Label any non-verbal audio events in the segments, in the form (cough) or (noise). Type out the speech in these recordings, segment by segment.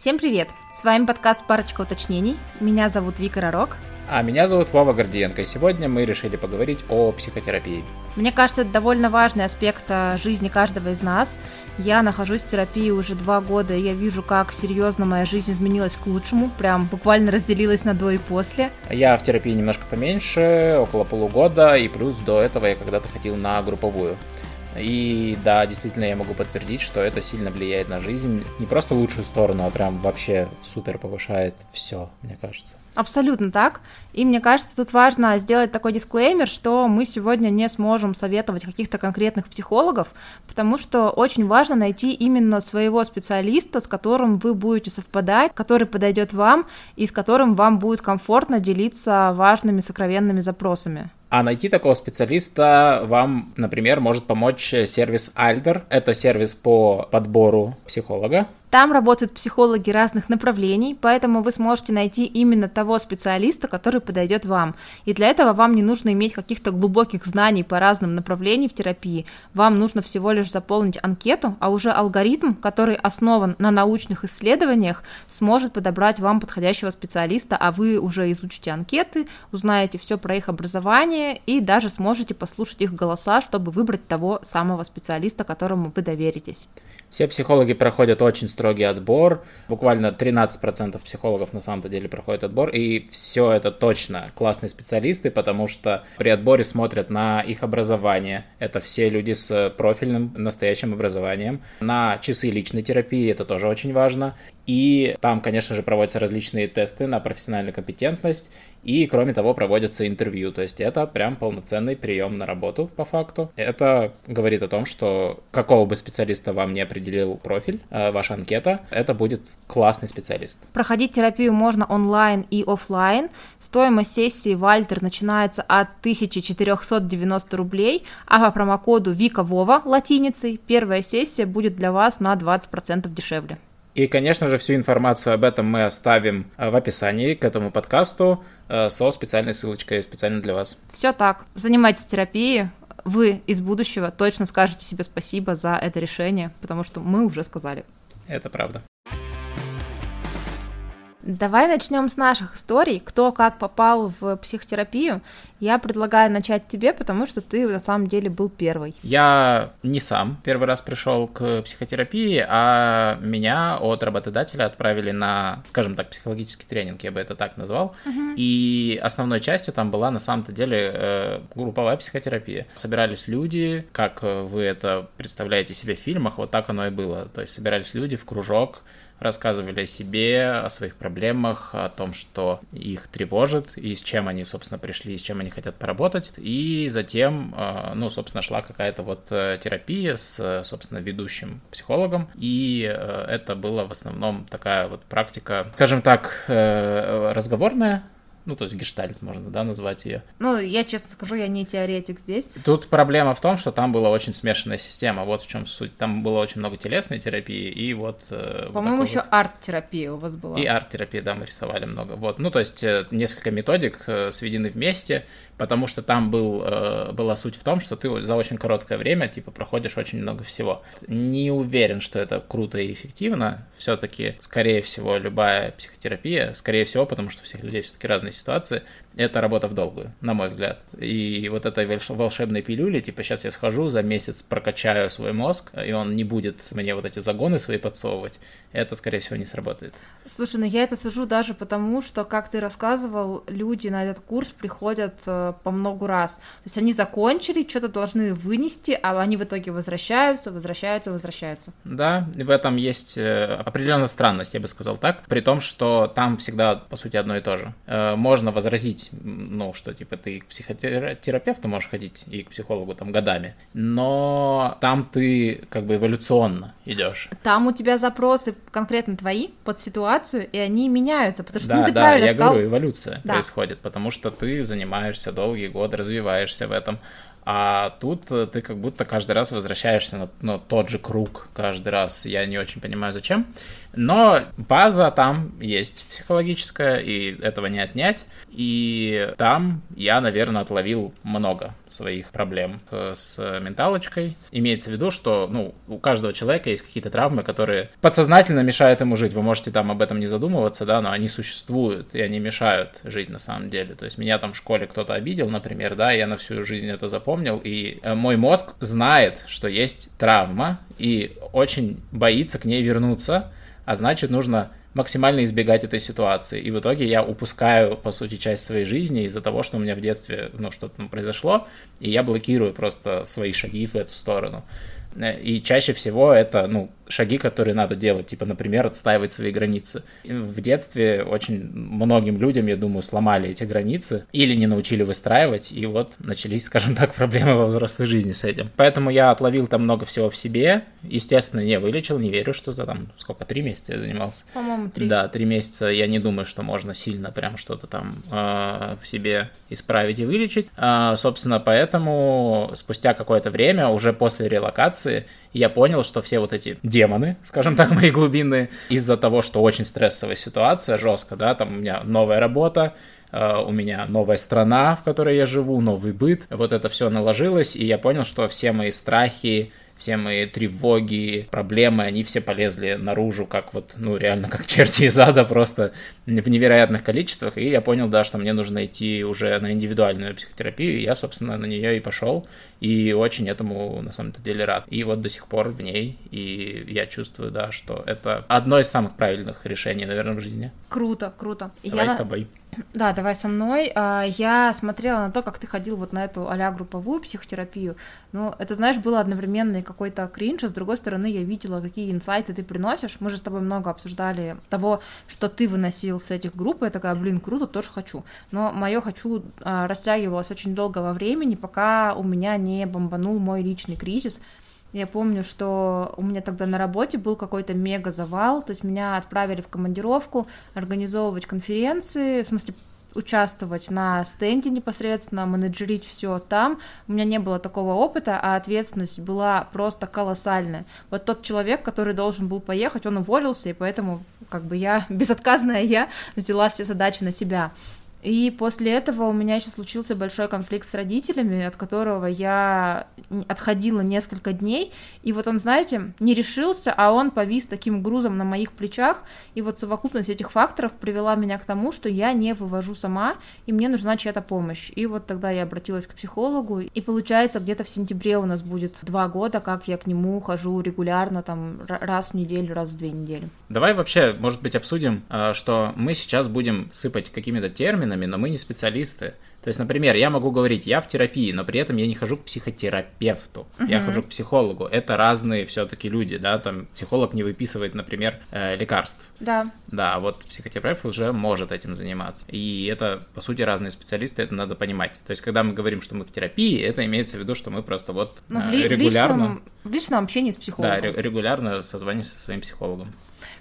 Всем привет! С вами подкаст «Парочка уточнений». Меня зовут Вика Ророк. А меня зовут Вова Гордиенко, сегодня мы решили поговорить о психотерапии. Мне кажется, это довольно важный аспект э, жизни каждого из нас. Я нахожусь в терапии уже два года, и я вижу, как серьезно моя жизнь изменилась к лучшему, прям буквально разделилась на до и после. Я в терапии немножко поменьше, около полугода, и плюс до этого я когда-то ходил на групповую. И да, действительно, я могу подтвердить, что это сильно влияет на жизнь. Не просто в лучшую сторону, а прям вообще супер повышает все, мне кажется. Абсолютно так. И мне кажется, тут важно сделать такой дисклеймер, что мы сегодня не сможем советовать каких-то конкретных психологов, потому что очень важно найти именно своего специалиста, с которым вы будете совпадать, который подойдет вам и с которым вам будет комфортно делиться важными сокровенными запросами. А найти такого специалиста вам, например, может помочь сервис Alder. Это сервис по подбору психолога. Там работают психологи разных направлений, поэтому вы сможете найти именно того специалиста, который подойдет вам. И для этого вам не нужно иметь каких-то глубоких знаний по разным направлениям в терапии. Вам нужно всего лишь заполнить анкету, а уже алгоритм, который основан на научных исследованиях, сможет подобрать вам подходящего специалиста, а вы уже изучите анкеты, узнаете все про их образование и даже сможете послушать их голоса, чтобы выбрать того самого специалиста, которому вы доверитесь. Все психологи проходят очень строгий отбор. Буквально 13% психологов на самом-то деле проходят отбор. И все это точно классные специалисты, потому что при отборе смотрят на их образование. Это все люди с профильным настоящим образованием. На часы личной терапии, это тоже очень важно. И там, конечно же, проводятся различные тесты на профессиональную компетентность. И, кроме того, проводятся интервью. То есть это прям полноценный прием на работу по факту. Это говорит о том, что какого бы специалиста вам не определил профиль, э, ваша анкета, это будет классный специалист. Проходить терапию можно онлайн и офлайн. Стоимость сессии Вальтер начинается от 1490 рублей, а по промокоду Вика Вова латиницей первая сессия будет для вас на 20% дешевле. И, конечно же, всю информацию об этом мы оставим э, в описании к этому подкасту э, со специальной ссылочкой специально для вас. Все так. Занимайтесь терапией. Вы из будущего точно скажете себе спасибо за это решение, потому что мы уже сказали. Это правда. Давай начнем с наших историй. Кто как попал в психотерапию. Я предлагаю начать тебе, потому что ты на самом деле был первый. Я не сам первый раз пришел к психотерапии, а меня от работодателя отправили на, скажем так, психологический тренинг, я бы это так назвал. Uh-huh. И основной частью там была на самом-то деле э, групповая психотерапия. Собирались люди, как вы это представляете себе в фильмах, вот так оно и было. То есть собирались люди в кружок, рассказывали о себе, о своих проблемах, о том, что их тревожит и с чем они, собственно, пришли, и с чем они хотят поработать. И затем, э, ну, собственно, шла какая-то вот э, терапия с, собственно, ведущим психологом. И э, это было в основном такая вот практика, скажем так, разговорная, ну, то есть гештальт можно, да, назвать ее. Ну, я честно скажу, я не теоретик здесь. Тут проблема в том, что там была очень смешанная система, вот в чем суть. Там было очень много телесной терапии и вот... Э, По-моему, вот еще вот... арт-терапия у вас была. И арт-терапия, да, мы рисовали много. Вот, ну, то есть э, несколько методик э, сведены вместе, потому что там был, была суть в том, что ты за очень короткое время, типа, проходишь очень много всего. Не уверен, что это круто и эффективно. Все-таки, скорее всего, любая психотерапия, скорее всего, потому что у всех людей все-таки разные ситуации, это работа в долгую, на мой взгляд. И вот этой волшебной пилюли, типа сейчас я схожу, за месяц прокачаю свой мозг, и он не будет мне вот эти загоны свои подсовывать, это, скорее всего, не сработает. Слушай, ну я это сужу даже потому, что, как ты рассказывал, люди на этот курс приходят э, по много раз. То есть они закончили, что-то должны вынести, а они в итоге возвращаются, возвращаются, возвращаются. Да, в этом есть э, определенная странность, я бы сказал так, при том, что там всегда, по сути, одно и то же. Э, можно возразить, ну, что, типа, ты к психотерапевту можешь ходить и к психологу там годами, но там ты как бы эволюционно идешь. Там у тебя запросы конкретно твои под ситуацию, и они меняются, потому что, ну, да, ну, ты да, правильно я сказал... говорю, эволюция да. происходит, потому что ты занимаешься долгие годы, развиваешься в этом, а тут ты как будто каждый раз возвращаешься на, на тот же круг каждый раз. Я не очень понимаю, зачем. Но база там есть психологическая, и этого не отнять. И там я, наверное, отловил много своих проблем с менталочкой. Имеется в виду, что ну, у каждого человека есть какие-то травмы, которые подсознательно мешают ему жить. Вы можете там об этом не задумываться, да, но они существуют, и они мешают жить на самом деле. То есть меня там в школе кто-то обидел, например, да, я на всю жизнь это запомнил, и э, мой мозг знает, что есть травма, и очень боится к ней вернуться, а значит, нужно максимально избегать этой ситуации. И в итоге я упускаю, по сути, часть своей жизни из-за того, что у меня в детстве ну, что-то там произошло, и я блокирую просто свои шаги в эту сторону. Э, и чаще всего это, ну, шаги, которые надо делать, типа, например, отстаивать свои границы. В детстве очень многим людям, я думаю, сломали эти границы или не научили выстраивать, и вот начались, (laughs) скажем так, проблемы во взрослой жизни с этим. Поэтому я отловил там много всего в себе, естественно, не вылечил, не верю, что за там, сколько, три месяца я занимался? По-моему, три. Да, три месяца, я не думаю, что можно сильно прям что-то там э, в себе исправить и вылечить. Э, собственно, поэтому спустя какое-то время, уже после релокации, я понял, что все вот эти демоны, скажем так, (laughs) мои глубинные, из-за того, что очень стрессовая ситуация, жестко, да, там у меня новая работа, Uh, у меня новая страна, в которой я живу, новый быт. Вот это все наложилось, и я понял, что все мои страхи, все мои тревоги, проблемы, они все полезли наружу, как вот, ну, реально, как черти из ада, просто в невероятных количествах, и я понял, да, что мне нужно идти уже на индивидуальную психотерапию, и я, собственно, на нее и пошел, и очень этому, на самом-то деле, рад. И вот до сих пор в ней, и я чувствую, да, что это одно из самых правильных решений, наверное, в жизни. Круто, круто. Давай я... с тобой. Да, давай со мной. А, я смотрела на то, как ты ходил вот на эту а групповую психотерапию. Но это, знаешь, было одновременно и какой-то кринж, а с другой стороны я видела, какие инсайты ты приносишь. Мы же с тобой много обсуждали того, что ты выносил с этих групп. Я такая, блин, круто, тоже хочу. Но мое хочу а, растягивалось очень долго во времени, пока у меня не бомбанул мой личный кризис. Я помню, что у меня тогда на работе был какой-то мега завал, то есть меня отправили в командировку организовывать конференции, в смысле участвовать на стенде непосредственно, менеджерить все там. У меня не было такого опыта, а ответственность была просто колоссальная. Вот тот человек, который должен был поехать, он уволился, и поэтому как бы я, (laughs) безотказная я, взяла все задачи на себя. И после этого у меня еще случился большой конфликт с родителями, от которого я отходила несколько дней. И вот он, знаете, не решился, а он повис таким грузом на моих плечах. И вот совокупность этих факторов привела меня к тому, что я не вывожу сама, и мне нужна чья-то помощь. И вот тогда я обратилась к психологу. И получается, где-то в сентябре у нас будет два года, как я к нему хожу регулярно, там раз в неделю, раз в две недели. Давай вообще, может быть, обсудим, а, что мы сейчас будем сыпать какими-то терминами, терминами, но мы не специалисты. То есть, например, я могу говорить, я в терапии, но при этом я не хожу к психотерапевту, угу. я хожу к психологу. Это разные все-таки люди, да, там психолог не выписывает, например, э, лекарств. Да. Да, вот психотерапевт уже может этим заниматься. И это, по сути, разные специалисты, это надо понимать. То есть, когда мы говорим, что мы в терапии, это имеется в виду, что мы просто вот ну, в ли- регулярно... В личном, в личном общении с психологом. Да, регулярно созваниваемся со своим психологом.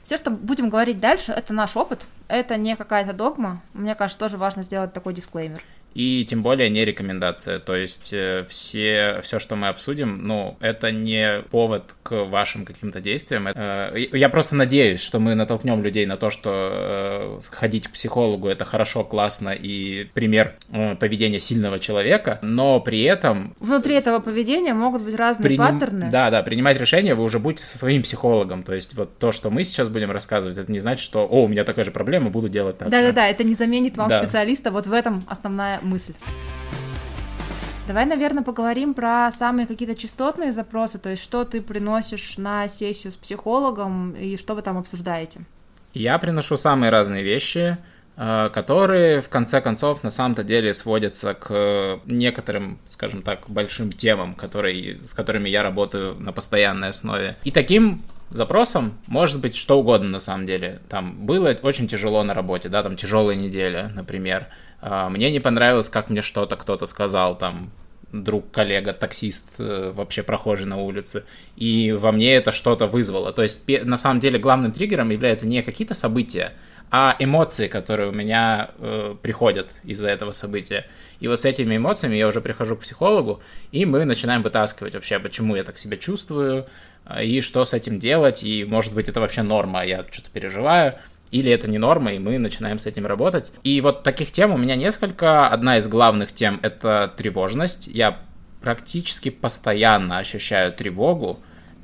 Все, что будем говорить дальше, это наш опыт, это не какая-то догма. Мне кажется, тоже важно сделать такой дисклеймер. И тем более не рекомендация. То есть э, все, все, что мы обсудим, ну, это не повод к вашим каким-то действиям. Э, я просто надеюсь, что мы натолкнем людей на то, что э, ходить к психологу это хорошо, классно и пример поведения сильного человека, но при этом... Внутри этого поведения могут быть разные приним... паттерны. Да, да, принимать решение вы уже будете со своим психологом. То есть вот то, что мы сейчас будем рассказывать, это не значит, что, о, у меня такая же проблема, буду делать так. Да-да-да, это не заменит вам да. специалиста. Вот в этом основная мысль. Давай, наверное, поговорим про самые какие-то частотные запросы, то есть что ты приносишь на сессию с психологом и что вы там обсуждаете. Я приношу самые разные вещи, э, которые в конце концов на самом-то деле сводятся к некоторым, скажем так, большим темам, которые, с которыми я работаю на постоянной основе. И таким запросом может быть что угодно на самом деле. Там было очень тяжело на работе, да, там тяжелая неделя, например. А, мне не понравилось, как мне что-то кто-то сказал, там, друг, коллега, таксист, э, вообще прохожий на улице, и во мне это что-то вызвало. То есть, на самом деле, главным триггером является не какие-то события, а эмоции, которые у меня э, приходят из-за этого события. И вот с этими эмоциями я уже прихожу к психологу, и мы начинаем вытаскивать вообще, почему я так себя чувствую, э, и что с этим делать, и может быть это вообще норма, я что-то переживаю, или это не норма, и мы начинаем с этим работать. И вот таких тем у меня несколько. Одна из главных тем — это тревожность. Я практически постоянно ощущаю тревогу,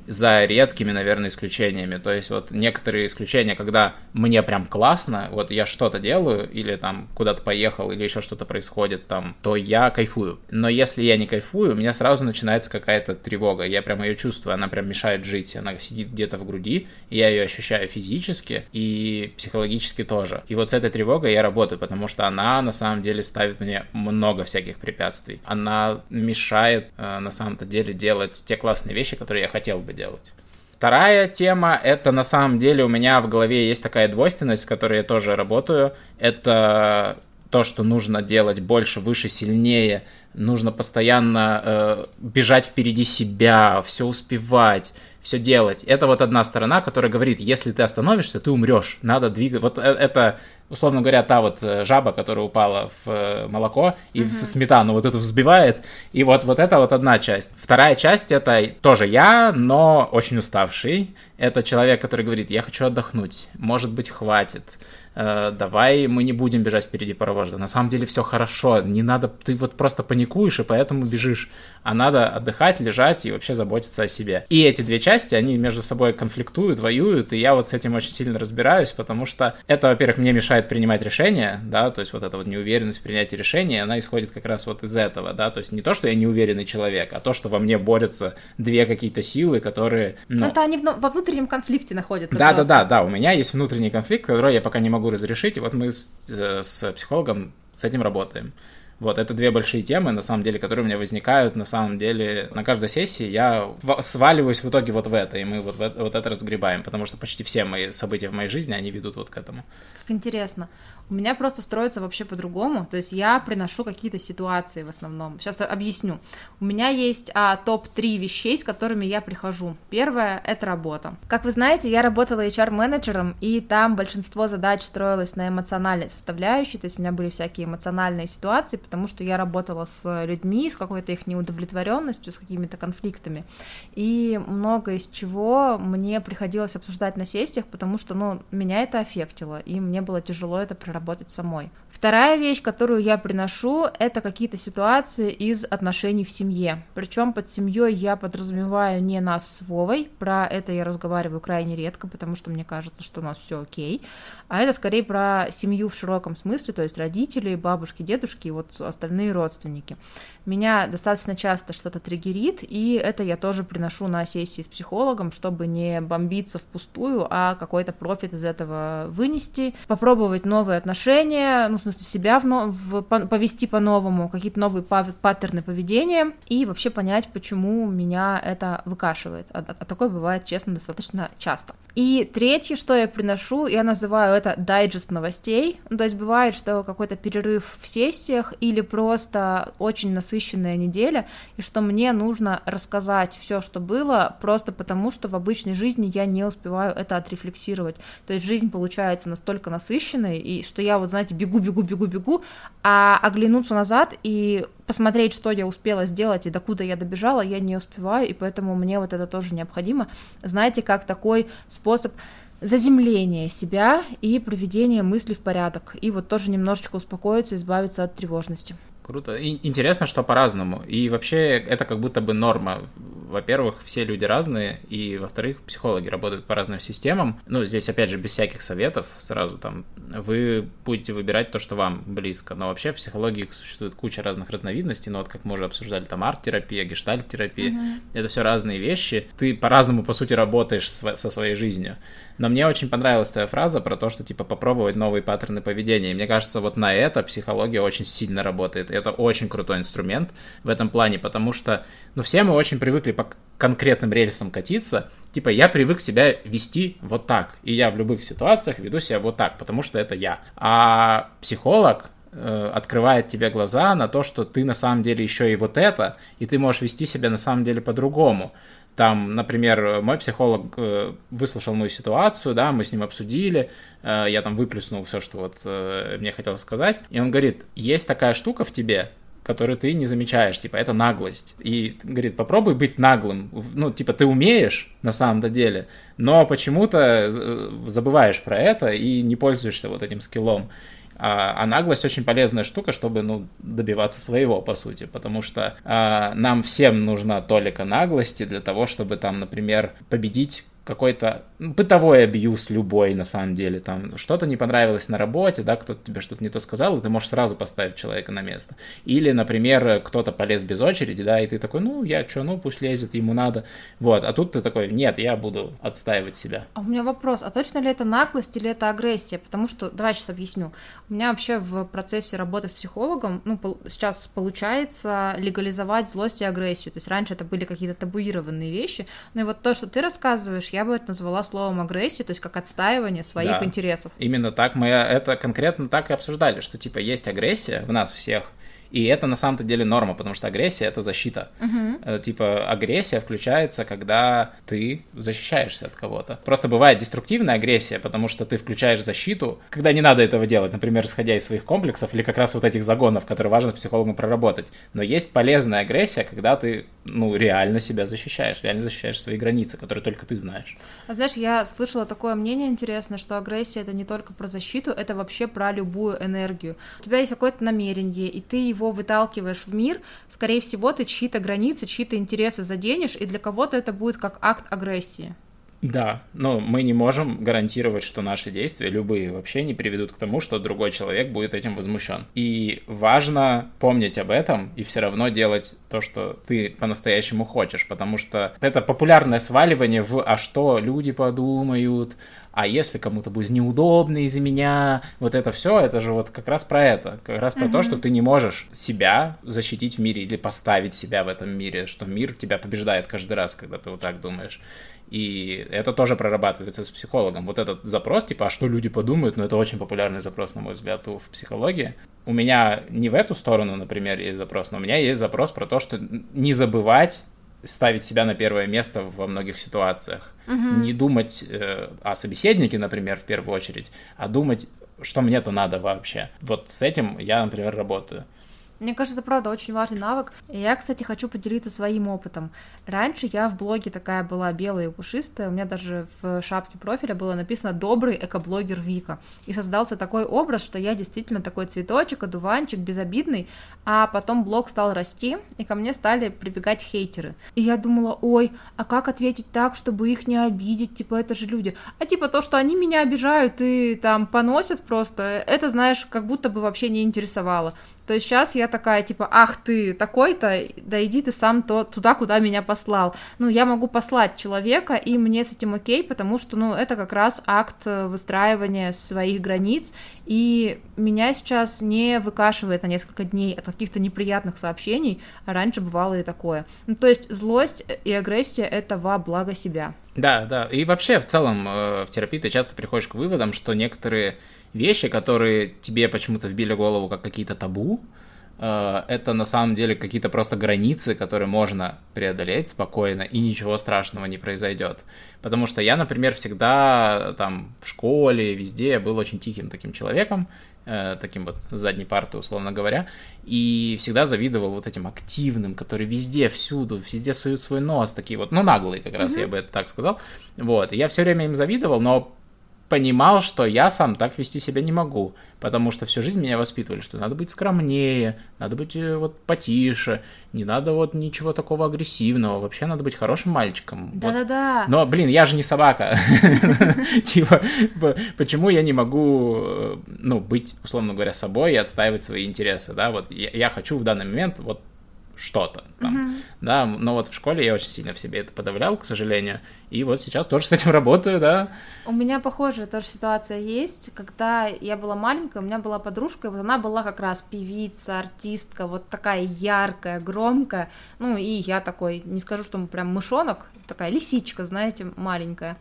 за редкими, наверное, исключениями. То есть вот некоторые исключения, когда мне прям классно, вот я что-то делаю, или там куда-то поехал, или еще что-то происходит там, то я кайфую. Но если я не кайфую, у меня сразу начинается какая-то тревога. Я прям ее чувствую, она прям мешает жить. Она сидит где-то в груди, и я ее ощущаю физически и психологически тоже. И вот с этой тревогой я работаю, потому что она на самом деле ставит мне много всяких препятствий. Она мешает э, на самом-то деле делать те классные вещи, которые я хотел бы делать. Вторая тема, это на самом деле у меня в голове есть такая двойственность, с которой я тоже работаю. Это то, что нужно делать больше, выше, сильнее, нужно постоянно э, бежать впереди себя, все успевать, все делать. Это вот одна сторона, которая говорит, если ты остановишься, ты умрешь, надо двигать. Вот э, это, условно говоря, та вот э, жаба, которая упала в э, молоко и uh-huh. в сметану вот это взбивает. И вот, вот это вот одна часть. Вторая часть это тоже я, но очень уставший. Это человек, который говорит, я хочу отдохнуть, может быть, хватит давай мы не будем бежать впереди паровоза. На самом деле все хорошо, не надо, ты вот просто паникуешь и поэтому бежишь, а надо отдыхать, лежать и вообще заботиться о себе. И эти две части, они между собой конфликтуют, воюют, и я вот с этим очень сильно разбираюсь, потому что это, во-первых, мне мешает принимать решения, да, то есть вот эта вот неуверенность в принятии решения, она исходит как раз вот из этого, да, то есть не то, что я неуверенный человек, а то, что во мне борются две какие-то силы, которые... Ну, это они во внутреннем конфликте находятся. Да, просто. да, да, да, у меня есть внутренний конфликт, который я пока не могу могу разрешить, и вот мы с, э, с психологом с этим работаем. Вот, это две большие темы, на самом деле, которые у меня возникают, на самом деле, на каждой сессии я сваливаюсь в итоге вот в это, и мы вот, в, вот это разгребаем, потому что почти все мои события в моей жизни, они ведут вот к этому. Как интересно. У меня просто строится вообще по-другому, то есть я приношу какие-то ситуации в основном. Сейчас объясню. У меня есть а, топ-3 вещей, с которыми я прихожу. Первое — это работа. Как вы знаете, я работала HR-менеджером, и там большинство задач строилось на эмоциональной составляющей, то есть у меня были всякие эмоциональные ситуации, потому что я работала с людьми, с какой-то их неудовлетворенностью, с какими-то конфликтами, и много из чего мне приходилось обсуждать на сессиях, потому что, ну, меня это аффектило, и мне было тяжело это работать самой. Вторая вещь, которую я приношу, это какие-то ситуации из отношений в семье. Причем под семьей я подразумеваю не нас с Вовой, про это я разговариваю крайне редко, потому что мне кажется, что у нас все окей, а это скорее про семью в широком смысле, то есть родители, бабушки, дедушки и вот остальные родственники. Меня достаточно часто что-то триггерит, и это я тоже приношу на сессии с психологом, чтобы не бомбиться впустую, а какой-то профит из этого вынести, попробовать новые отношения, ну, смысле, себя в, в, повести по-новому, какие-то новые паттерны поведения и вообще понять, почему меня это выкашивает. А, а такое бывает, честно, достаточно часто. И третье, что я приношу, я называю это дайджест новостей. Ну, то есть бывает, что какой-то перерыв в сессиях или просто очень насыщенная неделя, и что мне нужно рассказать все, что было, просто потому что в обычной жизни я не успеваю это отрефлексировать. То есть жизнь получается настолько насыщенной, и что я вот, знаете, бегу-бегу, бегу-бегу, а оглянуться назад и посмотреть, что я успела сделать и докуда я добежала, я не успеваю, и поэтому мне вот это тоже необходимо. Знаете, как такой способ заземления себя и приведения мыслей в порядок. И вот тоже немножечко успокоиться, избавиться от тревожности. Круто. И интересно, что по-разному. И вообще это как будто бы норма. Во-первых, все люди разные, и во-вторых, психологи работают по разным системам. Ну, здесь, опять же, без всяких советов сразу там. Вы будете выбирать то, что вам близко. Но вообще в психологии существует куча разных разновидностей. Но вот как мы уже обсуждали, там арт-терапия, гештальт-терапия. Mm-hmm. Это все разные вещи. Ты по-разному, по сути, работаешь со своей жизнью. Но мне очень понравилась твоя фраза про то, что, типа, попробовать новые паттерны поведения. И мне кажется, вот на это психология очень сильно работает. Это очень крутой инструмент в этом плане, потому что, ну, все мы очень привыкли по конкретным рельсам катиться. Типа, я привык себя вести вот так. И я в любых ситуациях веду себя вот так, потому что это я. А психолог, э, открывает тебе глаза на то, что ты на самом деле еще и вот это, и ты можешь вести себя на самом деле по-другому. Там, например, мой психолог э, выслушал мою ситуацию, да, мы с ним обсудили, э, я там выплеснул все, что вот э, мне хотелось сказать, и он говорит, есть такая штука в тебе, которую ты не замечаешь, типа, это наглость. И говорит, попробуй быть наглым. Ну, типа, ты умеешь на самом-то деле, но почему-то забываешь про это и не пользуешься вот этим скиллом. А, а наглость очень полезная штука, чтобы ну, добиваться своего, по сути, потому что а, нам всем нужна толика наглости для того, чтобы там, например, победить какой-то бытовой абьюз любой, на самом деле, там что-то не понравилось на работе, да, кто-то тебе что-то не то сказал, и ты можешь сразу поставить человека на место. Или, например, кто-то полез без очереди, да, и ты такой, ну, я что, ну, пусть лезет, ему надо, вот, а тут ты такой, нет, я буду отстаивать себя. А у меня вопрос, а точно ли это наглость или это агрессия? Потому что, давай сейчас объясню, у меня вообще в процессе работы с психологом, ну, сейчас получается легализовать злость и агрессию, то есть раньше это были какие-то табуированные вещи, но и вот то, что ты рассказываешь, я бы это назвала словом агрессия, то есть как отстаивание своих да. интересов. Именно так мы это конкретно так и обсуждали, что типа есть агрессия в нас всех, и это на самом-то деле норма, потому что агрессия это защита. Угу. Типа агрессия включается, когда ты защищаешься от кого-то. Просто бывает деструктивная агрессия, потому что ты включаешь защиту, когда не надо этого делать, например, исходя из своих комплексов или как раз вот этих загонов, которые важно психологу проработать. Но есть полезная агрессия, когда ты, ну, реально себя защищаешь, реально защищаешь свои границы, которые только ты знаешь. А знаешь, я слышала такое мнение интересное, что агрессия это не только про защиту, это вообще про любую энергию. У тебя есть какое-то намерение, и ты его выталкиваешь в мир, скорее всего, ты чьи-то границы, чьи-то интересы заденешь, и для кого-то это будет как акт агрессии. Да, но мы не можем гарантировать, что наши действия, любые вообще, не приведут к тому, что другой человек будет этим возмущен. И важно помнить об этом и все равно делать то, что ты по-настоящему хочешь, потому что это популярное сваливание в «а что люди подумают?», а если кому-то будет неудобно из-за меня, вот это все, это же вот как раз про это, как раз про uh-huh. то, что ты не можешь себя защитить в мире или поставить себя в этом мире, что мир тебя побеждает каждый раз, когда ты вот так думаешь. И это тоже прорабатывается с психологом. Вот этот запрос, типа, а что люди подумают, ну, это очень популярный запрос, на мой взгляд, в психологии. У меня не в эту сторону, например, есть запрос, но у меня есть запрос про то, что не забывать ставить себя на первое место во многих ситуациях. Угу. Не думать э, о собеседнике, например, в первую очередь, а думать, что мне-то надо вообще. Вот с этим я, например, работаю. Мне кажется, это правда очень важный навык. И я, кстати, хочу поделиться своим опытом. Раньше я в блоге такая была белая и пушистая, у меня даже в шапке профиля было написано «Добрый экоблогер Вика». И создался такой образ, что я действительно такой цветочек, одуванчик, безобидный, а потом блог стал расти, и ко мне стали прибегать хейтеры. И я думала, ой, а как ответить так, чтобы их не обидеть, типа это же люди. А типа то, что они меня обижают и там поносят просто, это, знаешь, как будто бы вообще не интересовало. То есть сейчас я такая, типа, ах ты такой-то, да иди ты сам то, туда, куда меня послал. Ну, я могу послать человека, и мне с этим окей, потому что, ну, это как раз акт э, выстраивания своих границ, и меня сейчас не выкашивает на несколько дней от каких-то неприятных сообщений, а раньше бывало и такое. Ну, то есть злость и агрессия — это во благо себя. Да, да, и вообще в целом э, в терапии ты часто приходишь к выводам, что некоторые вещи, которые тебе почему-то вбили в голову как какие-то табу, э, это на самом деле какие-то просто границы, которые можно преодолеть спокойно, и ничего страшного не произойдет. Потому что я, например, всегда там в школе, везде был очень тихим таким человеком, э, таким вот задней парты, условно говоря, и всегда завидовал вот этим активным, которые везде, всюду, везде суют свой нос, такие вот, ну, наглые как раз, mm-hmm. я бы это так сказал. Вот, и я все время им завидовал, но понимал, что я сам так вести себя не могу, потому что всю жизнь меня воспитывали, что надо быть скромнее, надо быть э, вот потише, не надо вот ничего такого агрессивного, вообще надо быть хорошим мальчиком. Да-да-да. Но, блин, я же не собака. (laughs) Типа, почему я не могу, э, ну, быть, условно говоря, собой и отстаивать свои интересы, да, вот я хочу в данный момент вот что-то там, mm-hmm. да, но вот в школе я очень сильно в себе это подавлял, к сожалению, и вот сейчас тоже с этим (laughs) работаю, да. У меня похожая тоже ситуация есть, когда я была маленькая, у меня была подружка, и вот она была как раз певица, артистка, вот такая яркая, громкая, ну и я такой, не скажу, что мы прям мышонок, такая лисичка, знаете, маленькая,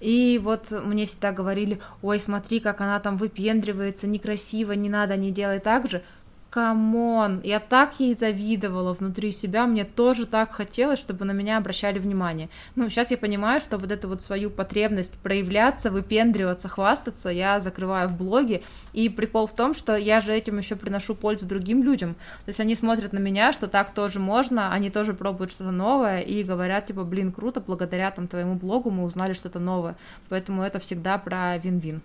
и вот мне всегда говорили, ой, смотри, как она там выпендривается, некрасиво, не надо, не делай так же, come on, я так ей завидовала внутри себя, мне тоже так хотелось, чтобы на меня обращали внимание. Ну, сейчас я понимаю, что вот эту вот свою потребность проявляться, выпендриваться, хвастаться я закрываю в блоге, и прикол в том, что я же этим еще приношу пользу другим людям, то есть они смотрят на меня, что так тоже можно, они тоже пробуют что-то новое и говорят, типа, блин, круто, благодаря там твоему блогу мы узнали что-то новое, поэтому это всегда про вин-вин.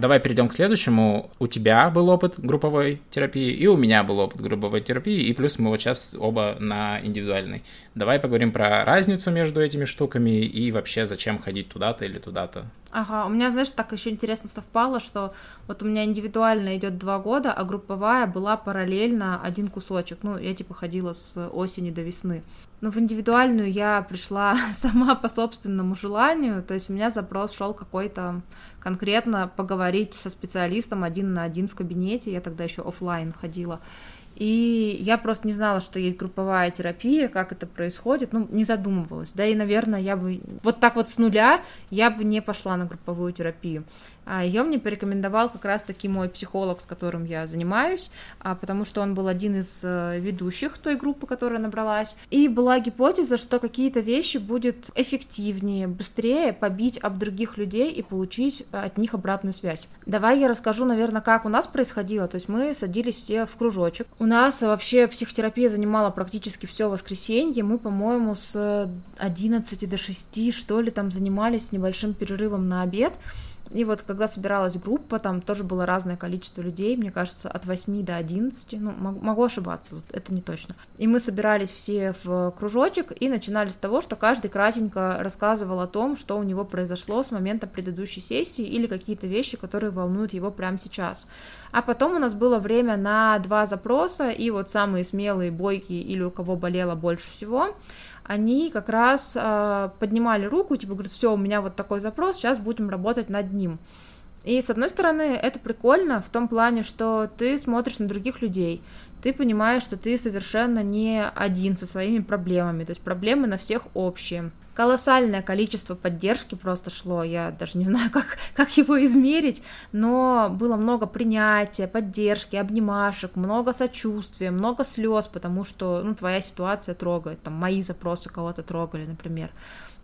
Давай перейдем к следующему. У тебя был опыт групповой терапии, и у меня был опыт групповой терапии, и плюс мы вот сейчас оба на индивидуальной. Давай поговорим про разницу между этими штуками и вообще зачем ходить туда-то или туда-то. Ага, у меня, знаешь, так еще интересно совпало, что вот у меня индивидуально идет два года, а групповая была параллельно один кусочек. Ну, я типа ходила с осени до весны. Но в индивидуальную я пришла (laughs) сама по собственному желанию, то есть у меня запрос шел какой-то конкретно поговорить со специалистом один на один в кабинете, я тогда еще офлайн ходила. И я просто не знала, что есть групповая терапия, как это происходит, ну, не задумывалась. Да и, наверное, я бы вот так вот с нуля я бы не пошла на групповую терапию. А ее мне порекомендовал как раз-таки мой психолог, с которым я занимаюсь, а, потому что он был один из э, ведущих той группы, которая набралась. И была гипотеза, что какие-то вещи будет эффективнее, быстрее побить об других людей и получить от них обратную связь. Давай я расскажу, наверное, как у нас происходило. То есть мы садились все в кружочек. У нас вообще психотерапия занимала практически все воскресенье. Мы, по-моему, с 11 до 6, что ли, там занимались с небольшим перерывом на обед. И вот когда собиралась группа, там тоже было разное количество людей, мне кажется, от 8 до 11, ну, могу ошибаться, вот это не точно. И мы собирались все в кружочек и начинали с того, что каждый кратенько рассказывал о том, что у него произошло с момента предыдущей сессии или какие-то вещи, которые волнуют его прямо сейчас. А потом у нас было время на два запроса, и вот самые смелые, бойкие или у кого болело больше всего, они как раз э, поднимали руку, типа говорят, все, у меня вот такой запрос, сейчас будем работать над ним. И с одной стороны, это прикольно в том плане, что ты смотришь на других людей, ты понимаешь, что ты совершенно не один со своими проблемами, то есть проблемы на всех общие колоссальное количество поддержки просто шло, я даже не знаю, (laughs) как, как его измерить, но было много принятия, поддержки, обнимашек, много сочувствия, много слез, потому что, ну, твоя ситуация трогает, там, мои запросы кого-то трогали, например.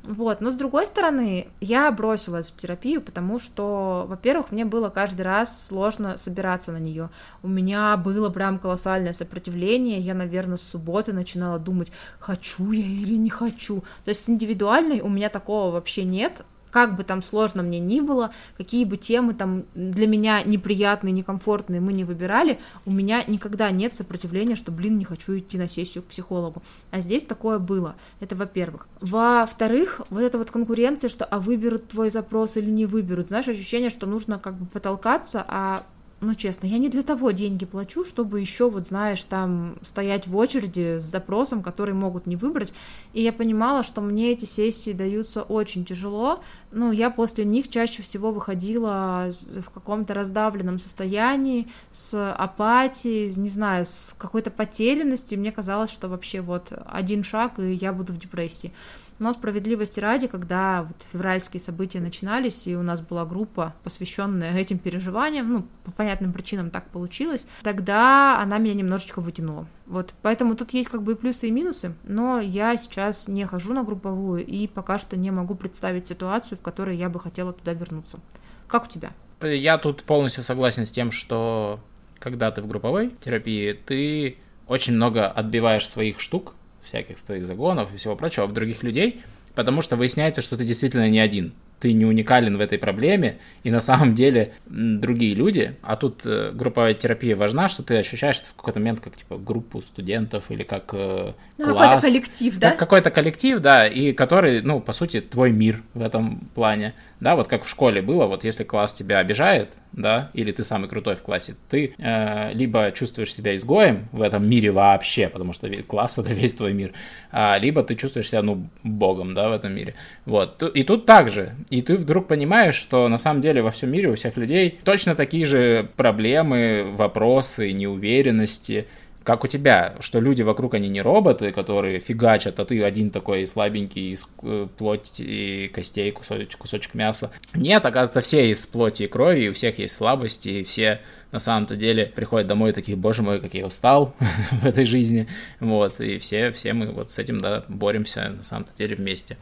Вот, но с другой стороны, я бросила эту терапию, потому что, во-первых, мне было каждый раз сложно собираться на нее. У меня было прям колоссальное сопротивление. Я, наверное, с субботы начинала думать, хочу я или не хочу. То есть с индивидуальной у меня такого вообще нет как бы там сложно мне ни было, какие бы темы там для меня неприятные, некомфортные мы не выбирали, у меня никогда нет сопротивления, что, блин, не хочу идти на сессию к психологу. А здесь такое было. Это во-первых. Во-вторых, вот эта вот конкуренция, что а выберут твой запрос или не выберут. Знаешь, ощущение, что нужно как бы потолкаться, а ну, честно, я не для того деньги плачу, чтобы еще, вот знаешь, там стоять в очереди с запросом, который могут не выбрать. И я понимала, что мне эти сессии даются очень тяжело. Ну, я после них чаще всего выходила в каком-то раздавленном состоянии, с апатией, не знаю, с какой-то потерянностью. И мне казалось, что вообще вот один шаг, и я буду в депрессии. Но справедливости ради, когда вот февральские события начинались, и у нас была группа, посвященная этим переживаниям, ну, по понятным причинам так получилось, тогда она меня немножечко вытянула. Вот, поэтому тут есть как бы и плюсы, и минусы, но я сейчас не хожу на групповую и пока что не могу представить ситуацию, в которой я бы хотела туда вернуться. Как у тебя? Я тут полностью согласен с тем, что когда ты в групповой терапии, ты очень много отбиваешь своих штук, всяких своих загонов и всего прочего об других людей, потому что выясняется, что ты действительно не один ты не уникален в этой проблеме, и на самом деле другие люди, а тут э, групповая терапия важна, что ты ощущаешь это в какой-то момент как типа группу студентов или как э, ну, класс. Какой-то коллектив, да? Как какой-то коллектив, да, и который, ну, по сути, твой мир в этом плане, да, вот как в школе было, вот если класс тебя обижает, да, или ты самый крутой в классе, ты э, либо чувствуешь себя изгоем в этом мире вообще, потому что класс это весь твой мир, а, либо ты чувствуешь себя, ну, богом, да, в этом мире. Вот, и тут также и ты вдруг понимаешь, что на самом деле во всем мире у всех людей точно такие же проблемы, вопросы, неуверенности, как у тебя, что люди вокруг, они не роботы, которые фигачат, а ты один такой слабенький из э, плоти и костей, кусочек, кусочек мяса. Нет, оказывается, все из плоти и крови, и у всех есть слабости, и все на самом-то деле приходят домой такие, боже мой, как я устал (laughs) в этой жизни, вот, и все, все мы вот с этим, да, боремся на самом-то деле вместе.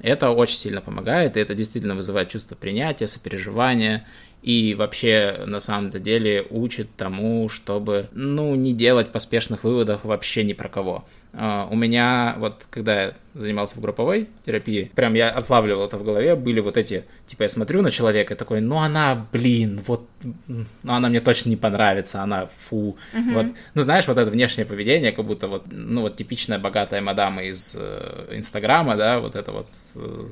Это очень сильно помогает, и это действительно вызывает чувство принятия, сопереживания, и вообще на самом деле учит тому, чтобы, ну, не делать поспешных выводов вообще ни про кого. Uh, у меня, вот когда я занимался в групповой терапии, прям я отлавливал это в голове, были вот эти, типа я смотрю на человека и такой, ну она, блин, вот, ну она мне точно не понравится, она фу, uh-huh. вот, ну знаешь, вот это внешнее поведение, как будто вот, ну вот типичная богатая мадама из э, Инстаграма, да, вот это вот,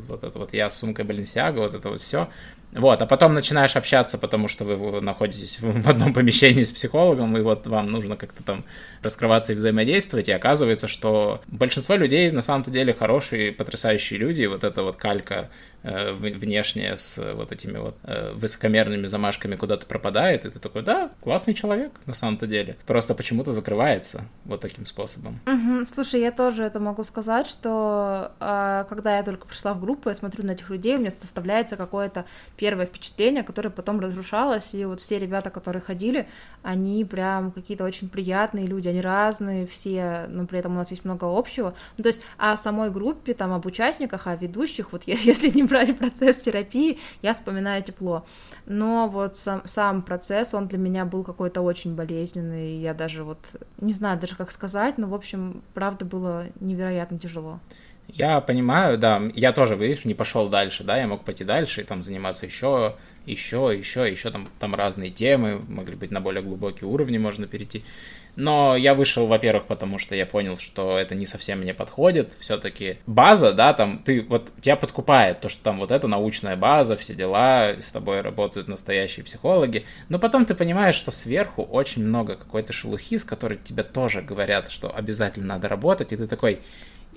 вот это вот я с сумкой Баленсиага, вот это вот все, вот, а потом начинаешь общаться, потому что вы находитесь в одном помещении с психологом, и вот вам нужно как-то там раскрываться и взаимодействовать, и оказывается, что большинство людей на самом-то деле хорошие, потрясающие люди, и вот эта вот калька Э, внешне с вот этими вот э, высокомерными замашками куда-то пропадает, и ты такой, да, классный человек на самом-то деле. Просто почему-то закрывается вот таким способом. Угу. Слушай, я тоже это могу сказать, что э, когда я только пришла в группу, я смотрю на этих людей, у меня составляется какое-то первое впечатление, которое потом разрушалось, и вот все ребята, которые ходили, они прям какие-то очень приятные люди, они разные все, но при этом у нас есть много общего. Ну, то есть о самой группе, там, об участниках, о ведущих, вот (laughs) если не брать процесс терапии, я вспоминаю тепло. Но вот сам, сам процесс, он для меня был какой-то очень болезненный, я даже вот, не знаю даже как сказать, но, в общем, правда было невероятно тяжело. Я понимаю, да, я тоже, видишь, не пошел дальше, да, я мог пойти дальше и там заниматься еще, еще, еще, еще там, там разные темы, могли быть на более глубокие уровни можно перейти. Но я вышел, во-первых, потому что я понял, что это не совсем мне подходит. Все-таки база, да, там ты вот тебя подкупает то, что там вот эта научная база, все дела, с тобой работают настоящие психологи. Но потом ты понимаешь, что сверху очень много какой-то шелухи, с которой тебе тоже говорят, что обязательно надо работать, и ты такой,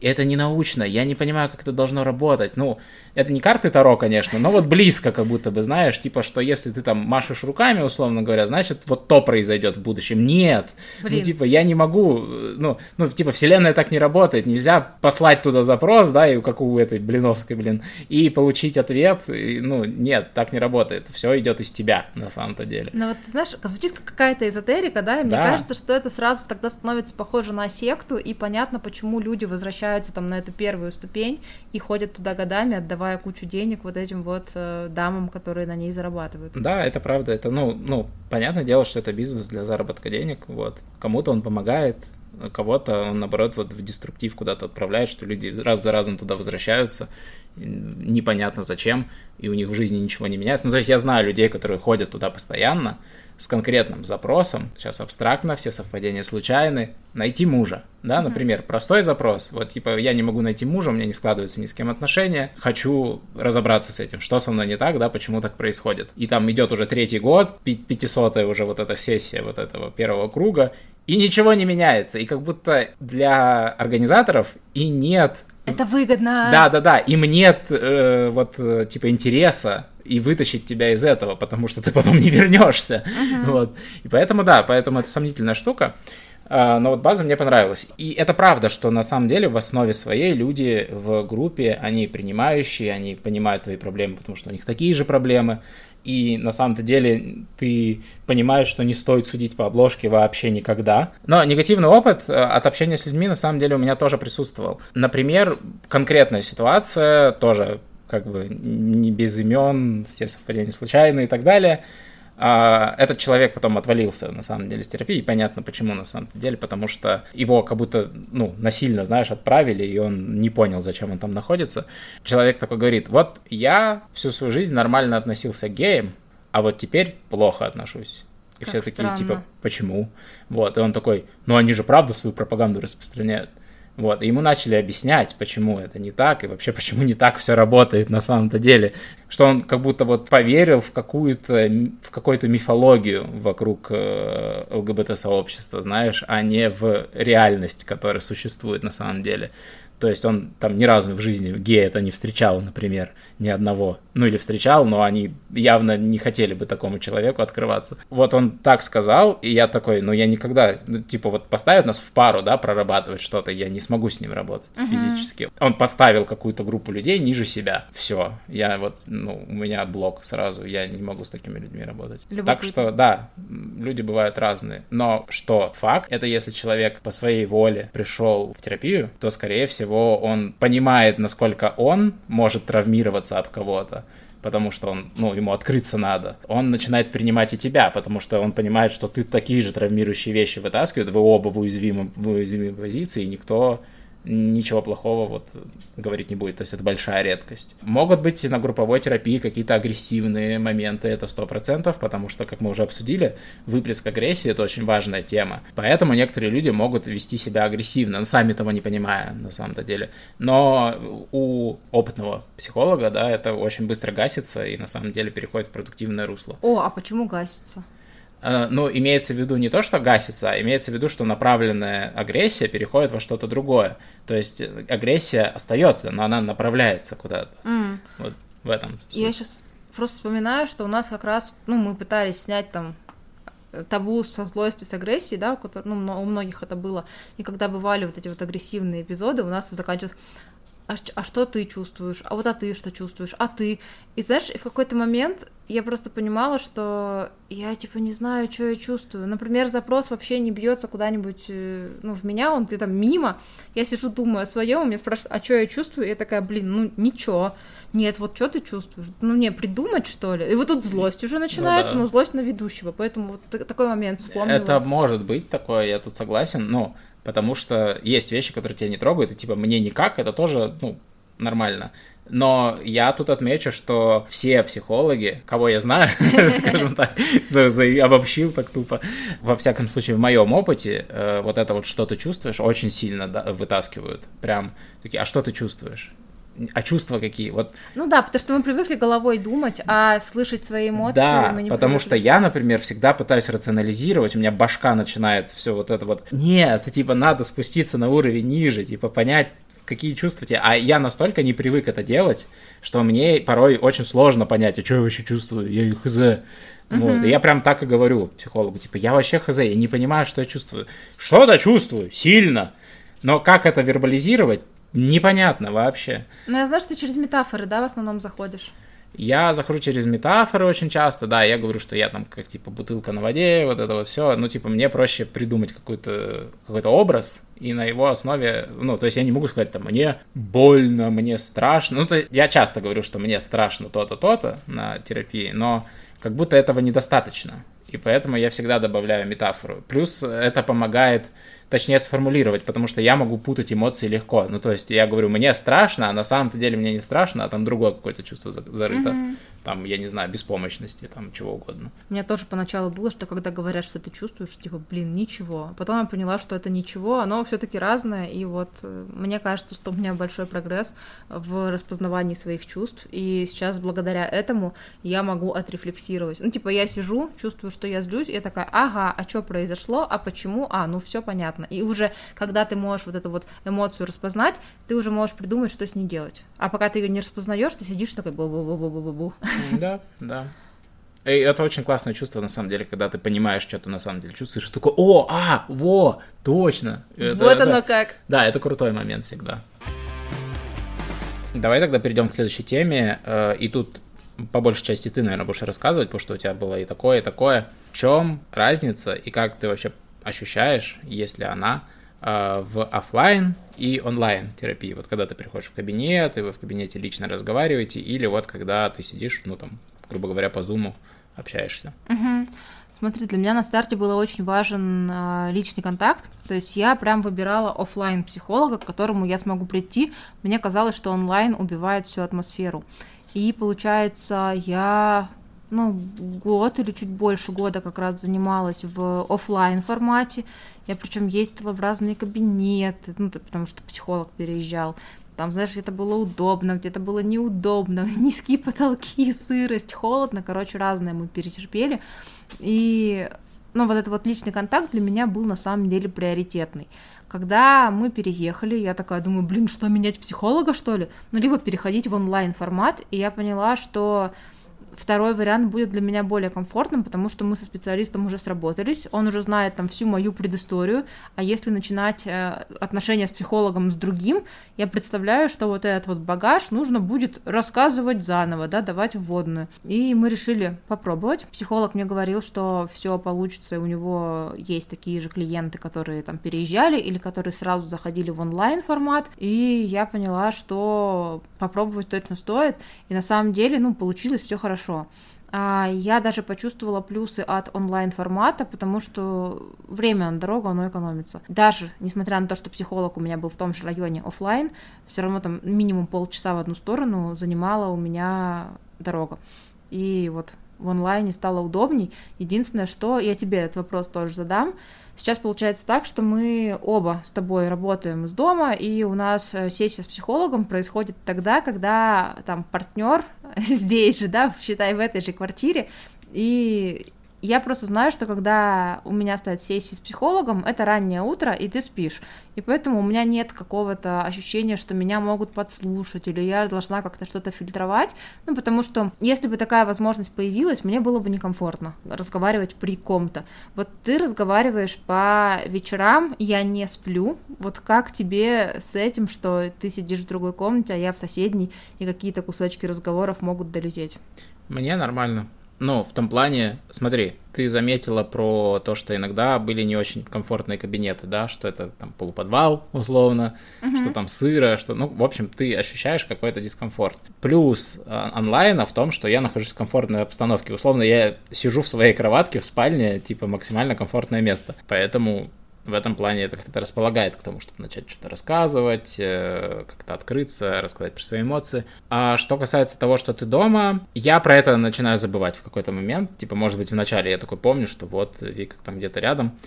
это не научно, я не понимаю, как это должно работать. Ну, это не карты Таро, конечно, но вот близко как будто бы, знаешь, типа, что если ты там машешь руками, условно говоря, значит, вот то произойдет в будущем. Нет, ну, Блин. ну, типа, я не могу, ну, ну, типа, вселенная так не работает, нельзя послать туда запрос, да, и как у этой Блиновской, блин, и получить ответ, и, ну, нет, так не работает, все идет из тебя, на самом-то деле. Ну, вот, знаешь, звучит как какая-то эзотерика, да, и мне да. кажется, что это сразу тогда становится похоже на секту, и понятно, почему люди возвращаются там на эту первую ступень и ходят туда годами, отдавая кучу денег вот этим вот э, дамам, которые на ней зарабатывают. Да, это правда. Это, ну, ну, понятное дело, что это бизнес для заработка денег. Вот. Кому-то он помогает, кого-то он, наоборот, вот в деструктив куда-то отправляет, что люди раз за разом туда возвращаются, непонятно зачем, и у них в жизни ничего не меняется. Ну, то есть я знаю людей, которые ходят туда постоянно, с конкретным запросом, сейчас абстрактно, все совпадения случайны, найти мужа, да, например, простой запрос, вот типа я не могу найти мужа, у меня не складывается ни с кем отношения, хочу разобраться с этим, что со мной не так, да, почему так происходит. И там идет уже третий год, пятисотая уже вот эта сессия вот этого первого круга, и ничего не меняется, и как будто для организаторов и нет это выгодно. Да, да, да. Им нет э, вот э, типа интереса и вытащить тебя из этого, потому что ты потом не вернешься. Uh-huh. Вот. И поэтому, да, поэтому это сомнительная штука. А, но вот база мне понравилась. И это правда, что на самом деле в основе своей люди в группе, они принимающие, они понимают твои проблемы, потому что у них такие же проблемы. И на самом-то деле ты понимаешь, что не стоит судить по обложке вообще никогда. Но негативный опыт э, от общения с людьми на самом деле у меня тоже присутствовал. Например, конкретная ситуация, тоже как бы не без имен, все совпадения случайные и так далее. А этот человек потом отвалился, на самом деле, с терапии. И понятно, почему, на самом деле, потому что его как будто, ну, насильно, знаешь, отправили, и он не понял, зачем он там находится. Человек такой говорит, вот я всю свою жизнь нормально относился к геям, а вот теперь плохо отношусь. И как все такие, странно. типа, почему? Вот, и он такой, ну они же правда свою пропаганду распространяют. Вот, и ему начали объяснять, почему это не так, и вообще почему не так все работает на самом-то деле. Что он как будто вот поверил в какую-то, в какую-то мифологию вокруг э, ЛГБТ-сообщества, знаешь, а не в реальность, которая существует на самом деле. То есть он там ни разу в жизни гея это не встречал, например, ни одного. Ну или встречал, но они явно не хотели бы такому человеку открываться. Вот он так сказал, и я такой, ну я никогда, ну, типа вот поставят нас в пару, да, прорабатывать что-то, я не смогу с ним работать uh-huh. физически. Он поставил какую-то группу людей ниже себя. Все, я вот, ну, у меня блок сразу, я не могу с такими людьми работать. Любопытно. Так что, да, люди бывают разные. Но что факт, это если человек по своей воле пришел в терапию, то, скорее всего, он понимает, насколько он может травмироваться об кого-то, потому что он, ну, ему открыться надо. Он начинает принимать и тебя, потому что он понимает, что ты такие же травмирующие вещи вытаскивает, вы оба в уязвимой, в уязвимой позиции, и никто ничего плохого вот говорить не будет, то есть это большая редкость. Могут быть на групповой терапии какие-то агрессивные моменты, это сто процентов, потому что, как мы уже обсудили, выплеск агрессии — это очень важная тема. Поэтому некоторые люди могут вести себя агрессивно, но сами того не понимая на самом-то деле. Но у опытного психолога, да, это очень быстро гасится и на самом деле переходит в продуктивное русло. О, а почему гасится? Э, ну, имеется в виду не то, что гасится, а имеется в виду, что направленная агрессия переходит во что-то другое. То есть э, агрессия остается, но она направляется куда-то. Mm. Вот в этом. Суть. Я сейчас просто вспоминаю, что у нас как раз, ну, мы пытались снять там табу со злости, с агрессией, да, у, которых, ну, у многих это было, и когда бывали вот эти вот агрессивные эпизоды, у нас заканчиваются а, а что ты чувствуешь, а вот а ты что чувствуешь, а ты. И знаешь, в какой-то момент я просто понимала, что я типа не знаю, что я чувствую. Например, запрос вообще не бьется куда-нибудь, э, ну, в меня, он где-то мимо. Я сижу, думаю о своем, меня спрашивают, а что я чувствую? И я такая, блин, ну ничего. Нет, вот что ты чувствуешь? Ну, не, придумать, что ли? И вот тут злость уже начинается, ну, да. но злость на ведущего, поэтому вот такой момент вспомнила. Это может быть такое, я тут согласен, но потому что есть вещи, которые тебя не трогают, и типа мне никак, это тоже, ну, нормально. Но я тут отмечу, что все психологи, кого я знаю, (laughs) скажем так, обобщил так тупо, во всяком случае, в моем опыте, э, вот это вот что ты чувствуешь, очень сильно вытаскивают. Прям такие, а что ты чувствуешь? А чувства какие? Вот. Ну да, потому что мы привыкли головой думать, а слышать свои эмоции да, мы не потому привыкли. что я, например, всегда пытаюсь рационализировать, у меня башка начинает все вот это вот. Нет, типа надо спуститься на уровень ниже, типа понять, какие чувства тебе. А я настолько не привык это делать, что мне порой очень сложно понять, а что я вообще чувствую, я их хз. Вот. И я прям так и говорю психологу, типа, я вообще хз, я не понимаю, что я чувствую. Что-то чувствую, сильно. Но как это вербализировать, непонятно вообще. Ну, я знаю, что ты через метафоры, да, в основном заходишь? Я захожу через метафоры очень часто, да, я говорю, что я там как типа бутылка на воде, вот это вот все, ну типа мне проще придумать какой-то какой-то образ и на его основе, ну то есть я не могу сказать там мне больно, мне страшно, ну то есть я часто говорю, что мне страшно то-то, то-то на терапии, но как будто этого недостаточно, и поэтому я всегда добавляю метафору. Плюс это помогает точнее сформулировать, потому что я могу путать эмоции легко. Ну, то есть я говорю, мне страшно, а на самом-то деле мне не страшно, а там другое какое-то чувство зарыто. Mm-hmm. Там, я не знаю, беспомощности, там, чего угодно. У меня тоже поначалу было, что когда говорят, что ты чувствуешь, типа, блин, ничего. Потом я поняла, что это ничего, оно все таки разное, и вот э, мне кажется, что у меня большой прогресс в распознавании своих чувств, и сейчас благодаря этому я могу отрефлексировать. Ну, типа, я сижу, чувствую, что я злюсь, и я такая, ага, а что произошло, а почему, а, ну, все понятно понятно. И уже, когда ты можешь вот эту вот эмоцию распознать, ты уже можешь придумать, что с ней делать. А пока ты ее не распознаешь, ты сидишь такой бу-бу-бу-бу-бу-бу. Да, да. И это очень классное чувство, на самом деле, когда ты понимаешь, что ты на самом деле чувствуешь, что такое, о, а, во, точно. Это, вот оно как. Да, это крутой момент всегда. Давай тогда перейдем к следующей теме. Э, и тут по большей части ты, наверное, будешь рассказывать, потому что у тебя было и такое, и такое. В чем разница и как ты вообще ощущаешь, если она э, в офлайн и онлайн терапии. Вот когда ты приходишь в кабинет, и вы в кабинете лично разговариваете, или вот когда ты сидишь, ну там, грубо говоря, по зуму общаешься. Угу. Смотри, для меня на старте был очень важен э, личный контакт. То есть я прям выбирала офлайн психолога, к которому я смогу прийти. Мне казалось, что онлайн убивает всю атмосферу. И получается, я ну, год или чуть больше года как раз занималась в офлайн формате. Я причем ездила в разные кабинеты, ну, потому что психолог переезжал. Там, знаешь, где-то было удобно, где-то было неудобно, (laughs) низкие потолки, сырость, холодно, короче, разное мы перетерпели. И но вот этот вот личный контакт для меня был на самом деле приоритетный. Когда мы переехали, я такая думаю, блин, что менять психолога, что ли? Ну, либо переходить в онлайн формат, и я поняла, что Второй вариант будет для меня более комфортным, потому что мы со специалистом уже сработались, он уже знает там всю мою предысторию, а если начинать э, отношения с психологом с другим, я представляю, что вот этот вот багаж нужно будет рассказывать заново, да, давать вводную. И мы решили попробовать. Психолог мне говорил, что все получится, у него есть такие же клиенты, которые там переезжали или которые сразу заходили в онлайн формат, и я поняла, что попробовать точно стоит, и на самом деле, ну, получилось все хорошо хорошо. А, я даже почувствовала плюсы от онлайн-формата, потому что время на дорогу, оно экономится. Даже несмотря на то, что психолог у меня был в том же районе офлайн, все равно там минимум полчаса в одну сторону занимала у меня дорога. И вот в онлайне стало удобней. Единственное, что я тебе этот вопрос тоже задам. Сейчас получается так, что мы оба с тобой работаем из дома, и у нас э, сессия с психологом происходит тогда, когда там партнер (laughs) здесь же, да, считай, в этой же квартире, и я просто знаю, что когда у меня стоят сессии с психологом, это раннее утро, и ты спишь. И поэтому у меня нет какого-то ощущения, что меня могут подслушать, или я должна как-то что-то фильтровать. Ну, потому что если бы такая возможность появилась, мне было бы некомфортно разговаривать при ком-то. Вот ты разговариваешь по вечерам, я не сплю. Вот как тебе с этим, что ты сидишь в другой комнате, а я в соседней, и какие-то кусочки разговоров могут долететь? Мне нормально. Ну, в том плане, смотри, ты заметила про то, что иногда были не очень комфортные кабинеты, да, что это там полуподвал, условно, uh-huh. что там сыро, что, ну, в общем, ты ощущаешь какой-то дискомфорт. Плюс э, онлайна в том, что я нахожусь в комфортной обстановке. Условно, я сижу в своей кроватке в спальне, типа, максимально комфортное место. Поэтому в этом плане это как-то располагает к тому, чтобы начать что-то рассказывать, э, как-то открыться, рассказать про свои эмоции. А что касается того, что ты дома, я про это начинаю забывать в какой-то момент. Типа, может быть, вначале я такой помню, что вот Вика там где-то рядом.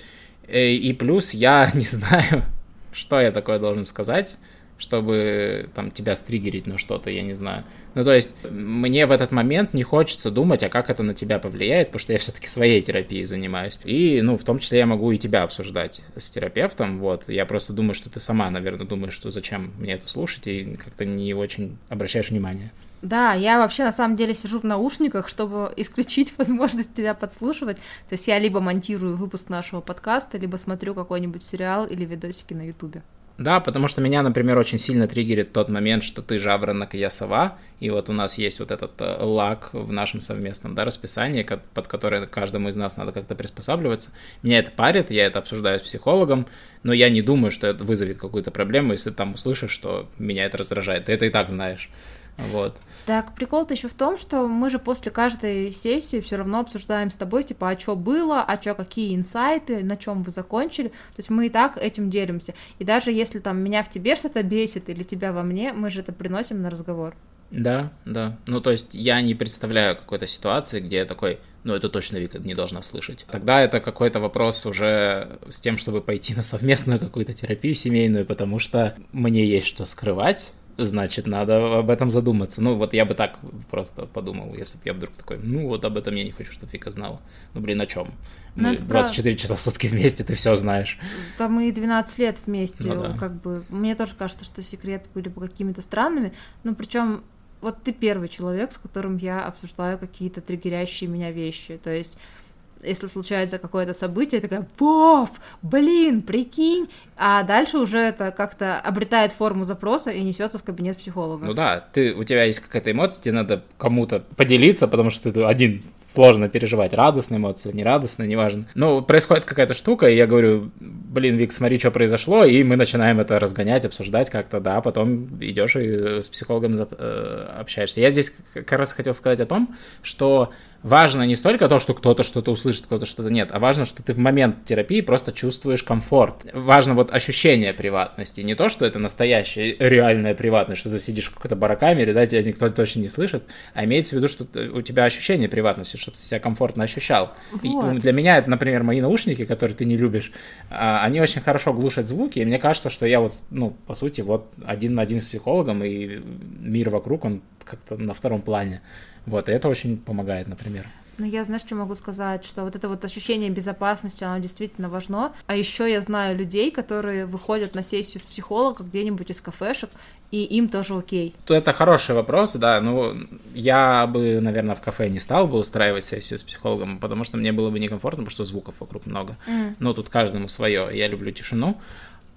Э, и плюс я (laughs) не знаю, что я такое должен сказать чтобы там тебя стригерить на что-то, я не знаю. Ну, то есть, мне в этот момент не хочется думать, а как это на тебя повлияет, потому что я все-таки своей терапией занимаюсь. И, ну, в том числе я могу и тебя обсуждать с терапевтом, вот. Я просто думаю, что ты сама, наверное, думаешь, что зачем мне это слушать, и как-то не очень обращаешь внимание. Да, я вообще на самом деле сижу в наушниках, чтобы исключить (laughs) возможность тебя подслушивать. То есть я либо монтирую выпуск нашего подкаста, либо смотрю какой-нибудь сериал или видосики на Ютубе. Да, потому что меня, например, очень сильно триггерит тот момент, что ты жаворонок, и я сова, и вот у нас есть вот этот э, лак в нашем совместном да, расписании, под которое каждому из нас надо как-то приспосабливаться. Меня это парит, я это обсуждаю с психологом, но я не думаю, что это вызовет какую-то проблему, если там услышишь, что меня это раздражает. Ты это и так знаешь. Вот. Так, прикол-то еще в том, что мы же после каждой сессии все равно обсуждаем с тобой, типа, а что было, а что, какие инсайты, на чем вы закончили. То есть мы и так этим делимся. И даже если там меня в тебе что-то бесит или тебя во мне, мы же это приносим на разговор. Да, да. Ну, то есть я не представляю какой-то ситуации, где я такой, ну, это точно Вика не должна слышать. Тогда это какой-то вопрос уже с тем, чтобы пойти на совместную какую-то терапию семейную, потому что мне есть что скрывать, значит, надо об этом задуматься. Ну, вот я бы так просто подумал, если бы я вдруг такой, ну, вот об этом я не хочу, чтобы Вика знала. Ну, блин, о чем? Мы 24 про... часа в сутки вместе, ты все знаешь. Да мы 12 лет вместе, ну, да. как бы. Мне тоже кажется, что секреты были бы какими-то странными, но причем вот ты первый человек, с которым я обсуждаю какие-то триггерящие меня вещи. То есть если случается какое-то событие, такая, Вов, блин, прикинь, а дальше уже это как-то обретает форму запроса и несется в кабинет психолога. Ну да, ты, у тебя есть какая-то эмоция, тебе надо кому-то поделиться, потому что ты один сложно переживать, радостные эмоции, нерадостные, неважно. Но происходит какая-то штука, и я говорю, блин, Вик, смотри, что произошло, и мы начинаем это разгонять, обсуждать как-то, да, потом идешь и с психологом э, общаешься. Я здесь как раз хотел сказать о том, что важно не столько то, что кто-то что-то услышит, кто-то что-то нет, а важно, что ты в момент терапии просто чувствуешь комфорт. Важно вот ощущение приватности, не то, что это настоящая реальная приватность, что ты сидишь в какой-то барокамере, да, тебя никто точно не слышит, а имеется в виду, что у тебя ощущение приватности, чтобы ты себя комфортно ощущал. Вот. И для меня это, например, мои наушники, которые ты не любишь, а, они очень хорошо глушат звуки, и мне кажется, что я вот, ну, по сути, вот один на один с психологом, и мир вокруг, он как-то на втором плане. Вот, и это очень помогает, например. Ну, я, знаешь, что могу сказать, что вот это вот ощущение безопасности, оно действительно важно. А еще я знаю людей, которые выходят на сессию с психологом где-нибудь из кафешек, и им тоже окей. То это хороший вопрос, да. Ну, я бы, наверное, в кафе не стал бы устраивать сессию с психологом, потому что мне было бы некомфортно, потому что звуков вокруг много. Mm. Ну, тут каждому свое. Я люблю тишину.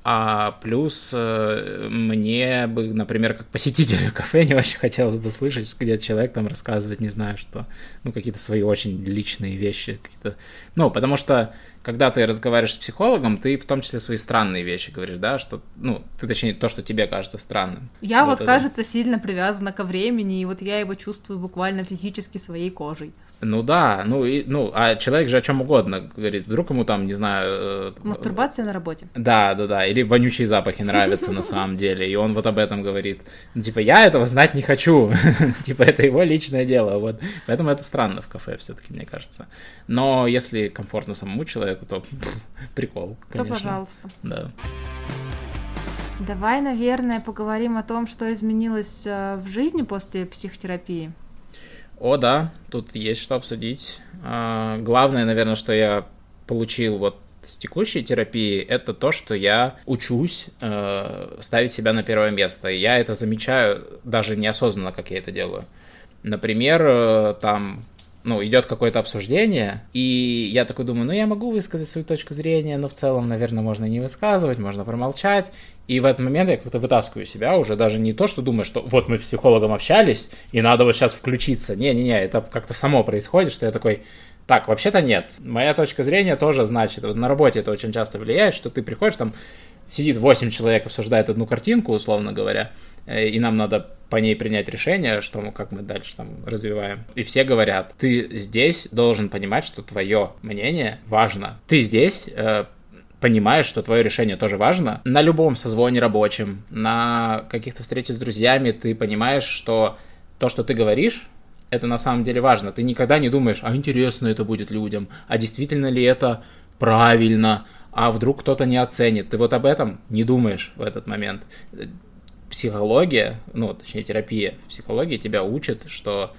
А плюс э, мне бы, например, как посетителю (laughs) кафе не очень хотелось бы слышать, где человек там рассказывает, не знаю что, ну, какие-то свои очень личные вещи, какие-то... Ну, потому что когда ты разговариваешь с психологом, ты в том числе свои странные вещи говоришь, да, что, ну, ты точнее то, что тебе кажется странным. Я вот, вот кажется, сильно привязана ко времени, и вот я его чувствую буквально физически своей кожей. Ну да, ну и ну, а человек же о чем угодно говорит. Вдруг ему там, не знаю. Э, Мастурбация на работе. Да, да, да. Или вонючие запахи нравятся на самом деле. И он вот об этом говорит. Типа, я этого знать не хочу. (laughs) типа, это его личное дело. Вот. Поэтому это странно в кафе, все-таки, мне кажется. Но если комфортно самому человеку, то (laughs) прикол. То пожалуйста. Да. Давай, наверное, поговорим о том, что изменилось э, в жизни после психотерапии. О, да, тут есть что обсудить. А, главное, наверное, что я получил вот с текущей терапии, это то, что я учусь э, ставить себя на первое место. И я это замечаю даже неосознанно, как я это делаю. Например, э, там ну, идет какое-то обсуждение, и я такой думаю, ну, я могу высказать свою точку зрения, но в целом, наверное, можно не высказывать, можно промолчать. И в этот момент я как-то вытаскиваю себя уже даже не то, что думаю, что вот мы с психологом общались, и надо вот сейчас включиться. Не-не-не, это как-то само происходит, что я такой, так, вообще-то нет. Моя точка зрения тоже значит, вот на работе это очень часто влияет, что ты приходишь, там сидит 8 человек, обсуждает одну картинку, условно говоря, и нам надо по ней принять решение, что мы, как мы дальше там развиваем. И все говорят, ты здесь должен понимать, что твое мнение важно. Ты здесь э, понимаешь, что твое решение тоже важно. На любом созвоне рабочем, на каких-то встречах с друзьями ты понимаешь, что то, что ты говоришь, это на самом деле важно. Ты никогда не думаешь, а интересно это будет людям, а действительно ли это правильно, а вдруг кто-то не оценит. Ты вот об этом не думаешь в этот момент. Психология, ну, точнее, терапия психологии тебя учит, что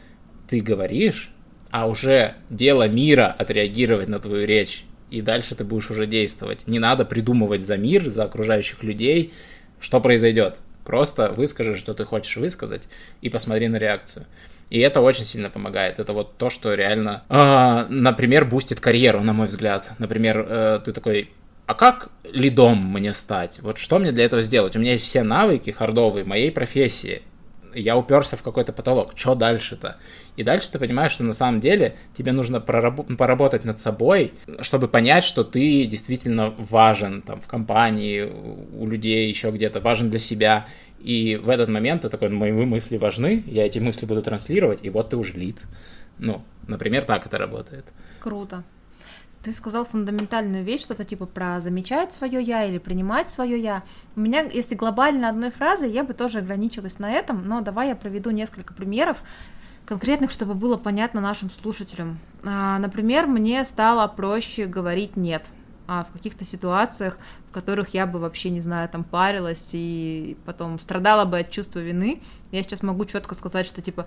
ты говоришь, а уже дело мира отреагировать на твою речь и дальше ты будешь уже действовать. Не надо придумывать за мир, за окружающих людей, что произойдет. Просто выскажи, что ты хочешь высказать, и посмотри на реакцию. И это очень сильно помогает. Это вот то, что реально, э, например, бустит карьеру, на мой взгляд. Например, э, ты такой, а как лидом мне стать? Вот что мне для этого сделать? У меня есть все навыки хардовые моей профессии я уперся в какой-то потолок, что дальше-то? И дальше ты понимаешь, что на самом деле тебе нужно прораб- поработать над собой, чтобы понять, что ты действительно важен там в компании, у людей еще где-то, важен для себя. И в этот момент ты такой, мои мысли важны, я эти мысли буду транслировать, и вот ты уже лид. Ну, например, так это работает. Круто. Ты сказал фундаментальную вещь, что-то типа про замечать свое я или принимать свое я. У меня, если глобально одной фразой, я бы тоже ограничилась на этом, но давай я проведу несколько примеров конкретных, чтобы было понятно нашим слушателям. А, например, мне стало проще говорить нет а в каких-то ситуациях, в которых я бы вообще, не знаю, там парилась и потом страдала бы от чувства вины, я сейчас могу четко сказать, что типа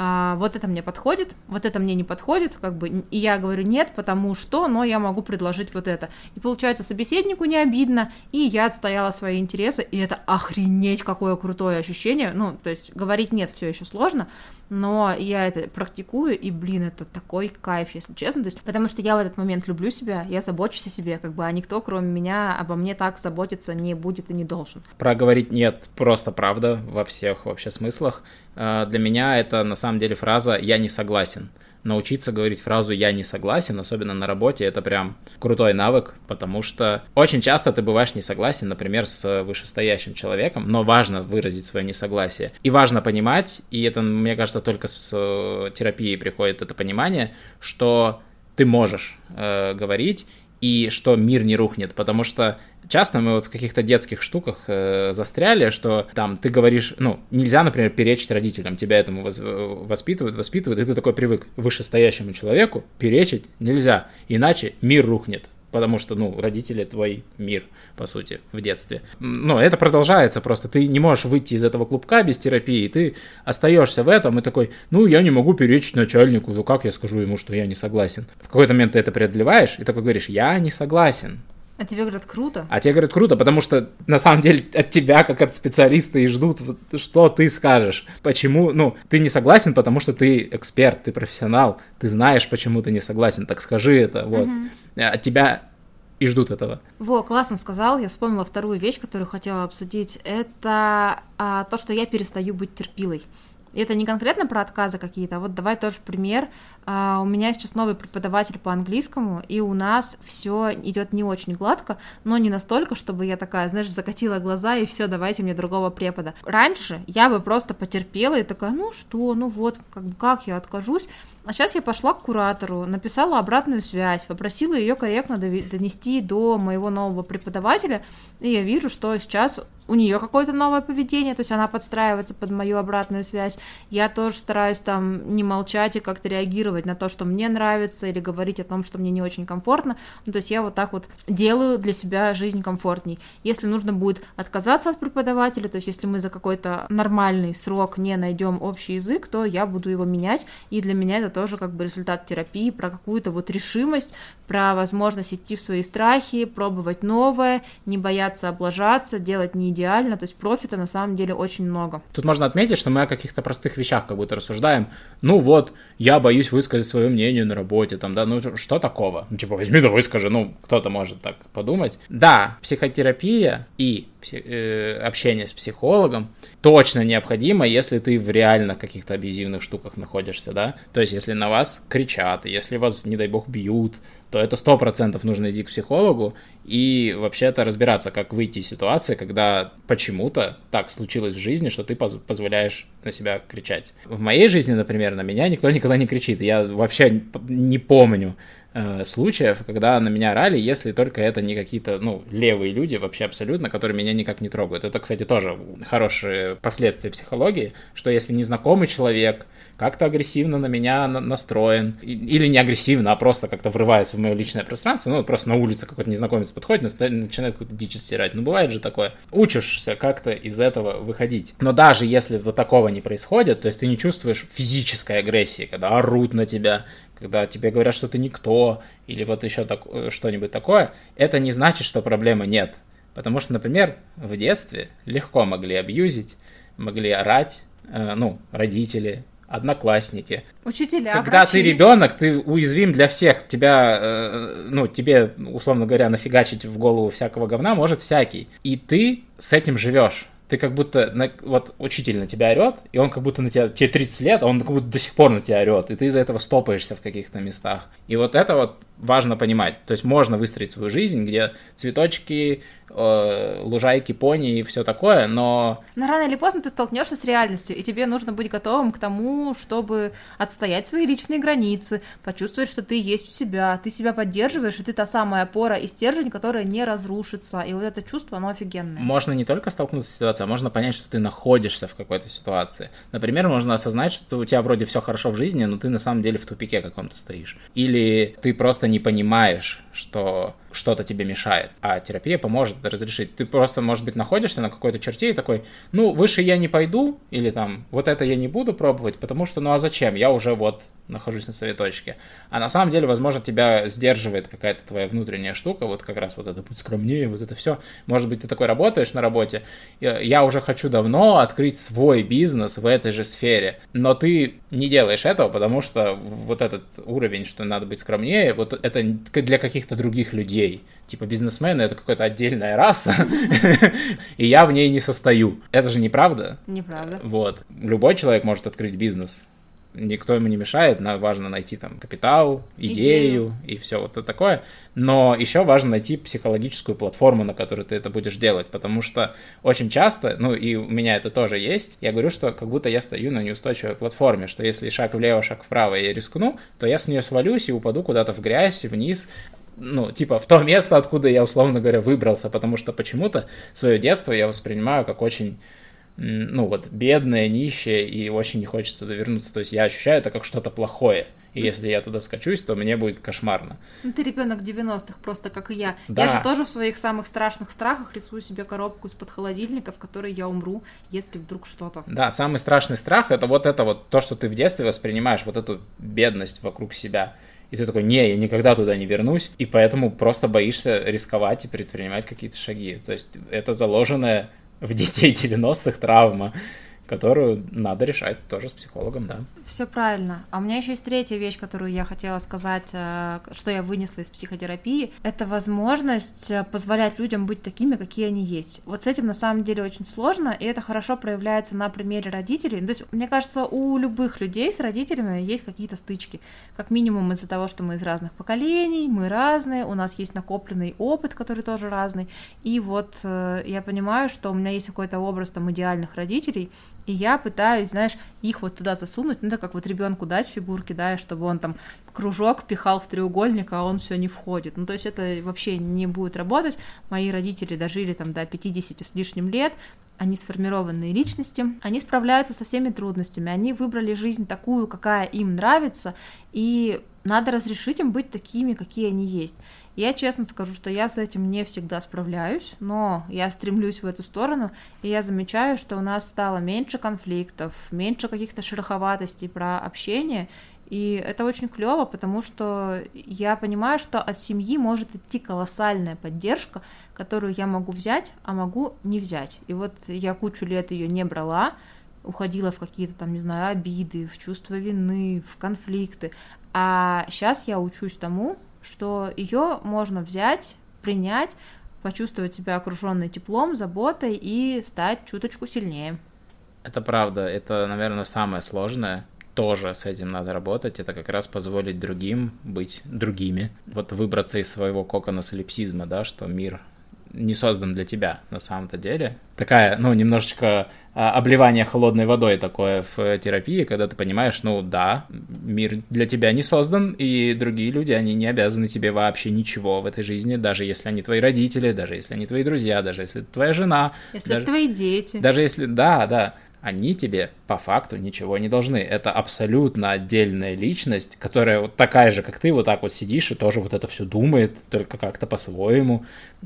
а, вот это мне подходит, вот это мне не подходит, как бы, и я говорю нет, потому что, но я могу предложить вот это. И получается, собеседнику не обидно, и я отстояла свои интересы, и это охренеть какое крутое ощущение, ну, то есть говорить нет все еще сложно, но я это практикую, и, блин, это такой кайф, если честно, то есть, потому что я в этот момент люблю себя, я забочусь о себе, как бы, а никто, кроме меня, обо мне так заботиться не будет и не должен. Проговорить нет, просто правда во всех вообще смыслах. А, для меня это на самом деле фраза «я не согласен». Научиться говорить фразу «я не согласен», особенно на работе, это прям крутой навык, потому что очень часто ты бываешь не согласен, например, с вышестоящим человеком, но важно выразить свое несогласие. И важно понимать, и это, мне кажется, только с э, терапией приходит это понимание, что ты можешь э, говорить, и что мир не рухнет, потому что часто мы вот в каких-то детских штуках э, застряли, что там ты говоришь, ну, нельзя, например, перечить родителям, тебя этому воспитывают, воспитывают, и ты такой привык вышестоящему человеку. Перечить нельзя, иначе мир рухнет. Потому что, ну, родители твой мир, по сути, в детстве. Но это продолжается просто, ты не можешь выйти из этого клубка без терапии, ты остаешься в этом и такой, ну, я не могу перечить начальнику, ну, как я скажу ему, что я не согласен? В какой-то момент ты это преодолеваешь и такой говоришь, я не согласен, а тебе говорят круто? А тебе говорят круто, потому что на самом деле от тебя, как от специалиста, и ждут, что ты скажешь. Почему, ну, ты не согласен, потому что ты эксперт, ты профессионал, ты знаешь, почему ты не согласен, так скажи это, вот. Угу. От тебя и ждут этого. Во, классно сказал. Я вспомнила вторую вещь, которую хотела обсудить. Это а, то, что я перестаю быть терпилой. Это не конкретно про отказы какие-то, а вот давай тоже пример. Uh, у меня сейчас новый преподаватель по английскому, и у нас все идет не очень гладко, но не настолько, чтобы я такая, знаешь, закатила глаза и все, давайте мне другого препода. Раньше я бы просто потерпела и такая, ну что, ну вот, как как я откажусь. А сейчас я пошла к куратору, написала обратную связь, попросила ее корректно донести до моего нового преподавателя, и я вижу, что сейчас у нее какое-то новое поведение, то есть она подстраивается под мою обратную связь. Я тоже стараюсь там не молчать и как-то реагировать на то, что мне нравится, или говорить о том, что мне не очень комфортно. Ну, то есть я вот так вот делаю для себя жизнь комфортней. Если нужно будет отказаться от преподавателя, то есть если мы за какой-то нормальный срок не найдем общий язык, то я буду его менять, и для меня это тоже как бы результат терапии, про какую-то вот решимость, про возможность идти в свои страхи, пробовать новое, не бояться облажаться, делать не идеально, то есть профита на самом деле очень много. Тут можно отметить, что мы о каких-то простых вещах как будто рассуждаем. Ну вот, я боюсь высказать свое мнение на работе, там, да, ну что такого? Ну, типа, возьми да выскажи, ну, кто-то может так подумать. Да, психотерапия и общение с психологом точно необходимо, если ты в реально каких-то абьюзивных штуках находишься, да, то есть если на вас кричат, если вас, не дай бог, бьют, то это сто процентов нужно идти к психологу и вообще-то разбираться, как выйти из ситуации, когда почему-то так случилось в жизни, что ты поз- позволяешь на себя кричать. В моей жизни, например, на меня никто никогда не кричит. Я вообще не помню э, случаев, когда на меня орали, если только это не какие-то, ну, левые люди вообще абсолютно, которые меня никак не трогают. Это, кстати, тоже хорошие последствия психологии, что если незнакомый человек как-то агрессивно на меня настроен, или не агрессивно, а просто как-то врывается в мое личное пространство, ну, просто на улице какой-то незнакомец подходит, начинает какую-то дичь стирать. Ну, бывает же такое. Учишься как-то из этого выходить. Но даже если вот такого не происходит, то есть ты не чувствуешь физической агрессии, когда орут на тебя, когда тебе говорят, что ты никто, или вот еще так, э, что-нибудь такое, это не значит, что проблемы нет. Потому что, например, в детстве легко могли абьюзить, могли орать, э, ну, родители, одноклассники. Учителя. Когда врачи. ты ребенок, ты уязвим для всех. Тебя, э, ну, тебе, условно говоря, нафигачить в голову всякого говна может всякий. И ты с этим живешь. Ты как будто, на, вот учитель на тебя орет, и он как будто на тебя, тебе 30 лет, а он как будто до сих пор на тебя орет, и ты из-за этого стопаешься в каких-то местах. И вот это вот важно понимать. То есть можно выстроить свою жизнь, где цветочки, э, лужайки, пони и все такое, но... Но рано или поздно ты столкнешься с реальностью, и тебе нужно быть готовым к тому, чтобы отстоять свои личные границы, почувствовать, что ты есть у себя, ты себя поддерживаешь, и ты та самая опора и стержень, которая не разрушится. И вот это чувство, оно офигенное. Можно не только столкнуться с ситуацией, а можно понять, что ты находишься в какой-то ситуации. Например, можно осознать, что у тебя вроде все хорошо в жизни, но ты на самом деле в тупике каком-то стоишь. Или ты просто не понимаешь, что что-то тебе мешает, а терапия поможет разрешить. Ты просто, может быть, находишься на какой-то черте и такой, ну, выше я не пойду, или там, вот это я не буду пробовать, потому что, ну, а зачем? Я уже вот нахожусь на своей точке. А на самом деле, возможно, тебя сдерживает какая-то твоя внутренняя штука, вот как раз вот это будь скромнее, вот это все. Может быть, ты такой работаешь на работе, я уже хочу давно открыть свой бизнес в этой же сфере, но ты не делаешь этого, потому что вот этот уровень, что надо быть скромнее, вот это для каких-то других людей. Типа бизнесмены это какая-то отдельная раса, (laughs) и я в ней не состою. Это же неправда. Неправда. Вот. Любой человек может открыть бизнес никто ему не мешает, важно найти там капитал, идею, идею. и все вот это такое. Но еще важно найти психологическую платформу, на которой ты это будешь делать, потому что очень часто, ну и у меня это тоже есть, я говорю, что как будто я стою на неустойчивой платформе, что если шаг влево, шаг вправо я рискну, то я с нее свалюсь и упаду куда-то в грязь, вниз, ну, типа, в то место, откуда я, условно говоря, выбрался, потому что почему-то свое детство я воспринимаю как очень ну вот, бедная, нищая, и очень не хочется туда вернуться. То есть я ощущаю это как что-то плохое. И если я туда скачусь, то мне будет кошмарно. Ну, ты ребенок 90-х, просто как и я. Да. Я же тоже в своих самых страшных страхах рисую себе коробку из-под холодильника, в которой я умру, если вдруг что-то. Да, самый страшный страх это вот это вот то, что ты в детстве воспринимаешь, вот эту бедность вокруг себя. И ты такой, не, я никогда туда не вернусь, и поэтому просто боишься рисковать и предпринимать какие-то шаги. То есть это заложенная в детей 90-х травма которую надо решать тоже с психологом, да. Все правильно. А у меня еще есть третья вещь, которую я хотела сказать, э, что я вынесла из психотерапии. Это возможность э, позволять людям быть такими, какие они есть. Вот с этим на самом деле очень сложно, и это хорошо проявляется на примере родителей. То есть, мне кажется, у любых людей с родителями есть какие-то стычки. Как минимум из-за того, что мы из разных поколений, мы разные, у нас есть накопленный опыт, который тоже разный. И вот э, я понимаю, что у меня есть какой-то образ там идеальных родителей, и я пытаюсь, знаешь, их вот туда засунуть, ну, это как вот ребенку дать фигурки, да, чтобы он там кружок пихал в треугольник, а он все не входит. Ну, то есть это вообще не будет работать. Мои родители дожили там до 50 с лишним лет, они сформированные личности, они справляются со всеми трудностями, они выбрали жизнь такую, какая им нравится, и надо разрешить им быть такими, какие они есть. Я честно скажу, что я с этим не всегда справляюсь, но я стремлюсь в эту сторону, и я замечаю, что у нас стало меньше конфликтов, меньше каких-то шероховатостей про общение, и это очень клево, потому что я понимаю, что от семьи может идти колоссальная поддержка, которую я могу взять, а могу не взять. И вот я кучу лет ее не брала, уходила в какие-то там, не знаю, обиды, в чувство вины, в конфликты. А сейчас я учусь тому, что ее можно взять, принять, почувствовать себя окруженной теплом, заботой и стать чуточку сильнее. Это правда, это, наверное, самое сложное. Тоже с этим надо работать. Это как раз позволить другим быть другими. Вот выбраться из своего кокона солипсизма, да, что мир не создан для тебя на самом-то деле. Такая, ну, немножечко а, обливание холодной водой такое в терапии, когда ты понимаешь, ну да, мир для тебя не создан, и другие люди, они не обязаны тебе вообще ничего в этой жизни, даже если они твои родители, даже если они твои друзья, даже если это твоя жена. Если даже, это твои дети. Даже если, да, да они тебе по факту ничего не должны. Это абсолютно отдельная личность, которая вот такая же, как ты, вот так вот сидишь и тоже вот это все думает, только как-то по-своему,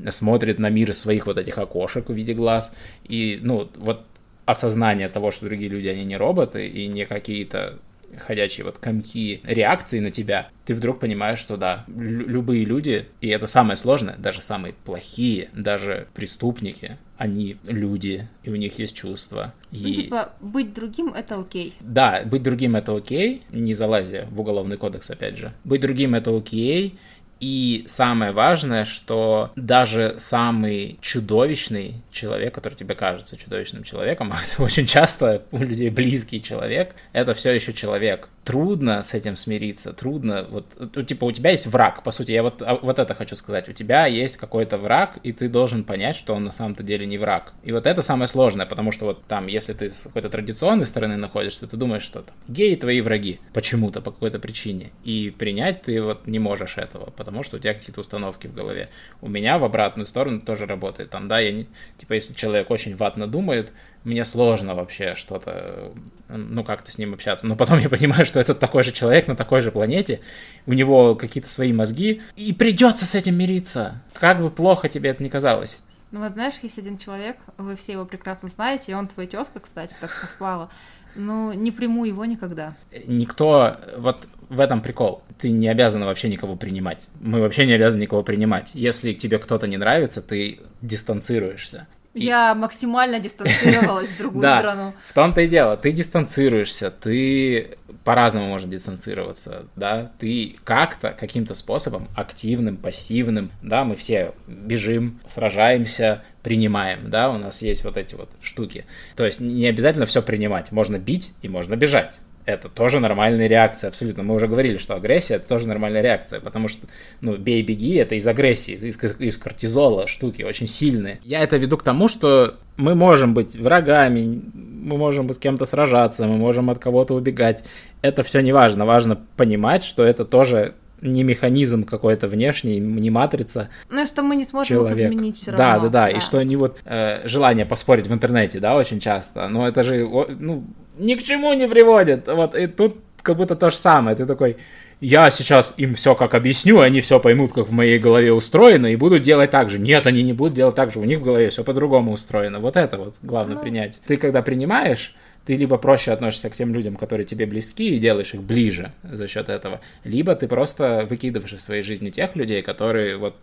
смотрит на мир из своих вот этих окошек в виде глаз. И, ну, вот осознание того, что другие люди, они не роботы и не какие-то ходячие вот комки реакции на тебя, ты вдруг понимаешь, что да, любые люди, и это самое сложное, даже самые плохие, даже преступники, они люди, и у них есть чувства. И... Ну, типа, быть другим — это окей. Да, быть другим — это окей, не залазя в уголовный кодекс, опять же. Быть другим — это окей, и самое важное, что даже самый чудовищный человек, который тебе кажется чудовищным человеком, а (laughs) это очень часто у людей близкий человек, это все еще человек трудно с этим смириться, трудно, вот, ну, типа, у тебя есть враг, по сути, я вот, а, вот это хочу сказать, у тебя есть какой-то враг, и ты должен понять, что он на самом-то деле не враг. И вот это самое сложное, потому что вот там, если ты с какой-то традиционной стороны находишься, ты думаешь, что там геи твои враги почему-то, по какой-то причине, и принять ты вот не можешь этого, потому что у тебя какие-то установки в голове. У меня в обратную сторону тоже работает, там, да, я не, типа, если человек очень ватно думает, мне сложно вообще что-то, ну, как-то с ним общаться. Но потом я понимаю, что это такой же человек на такой же планете, у него какие-то свои мозги, и придется с этим мириться. Как бы плохо тебе это ни казалось. Ну вот знаешь, есть один человек, вы все его прекрасно знаете, и он твой тезка, кстати, так совпало. Ну, не приму его никогда. Никто, вот в этом прикол. Ты не обязан вообще никого принимать. Мы вообще не обязаны никого принимать. Если тебе кто-то не нравится, ты дистанцируешься. Я максимально дистанцировалась в другую (laughs) да, страну. В том-то и дело. Ты дистанцируешься, ты по-разному можешь дистанцироваться, да, ты как-то, каким-то способом, активным, пассивным, да, мы все бежим, сражаемся, принимаем, да, у нас есть вот эти вот штуки. То есть не обязательно все принимать, можно бить и можно бежать это тоже нормальная реакция, абсолютно. Мы уже говорили, что агрессия это тоже нормальная реакция, потому что, ну, бей-беги это из агрессии, из, из кортизола штуки очень сильные. Я это веду к тому, что мы можем быть врагами, мы можем с кем-то сражаться, мы можем от кого-то убегать. Это все не важно. Важно понимать, что это тоже не механизм какой-то внешний, не матрица. Ну, что мы не сможем человек. их изменить все равно. Да, да, да, и что они вот э, желание поспорить в интернете, да, очень часто, но это же, ну, ни к чему не приводит. Вот, и тут как будто то же самое. Ты такой, я сейчас им все как объясню, они все поймут, как в моей голове устроено, и будут делать так же. Нет, они не будут делать так же, у них в голове все по-другому устроено. Вот это вот главное ну... принять. Ты когда принимаешь, ты либо проще относишься к тем людям, которые тебе близки, и делаешь их ближе за счет этого, либо ты просто выкидываешь из своей жизни тех людей, которые вот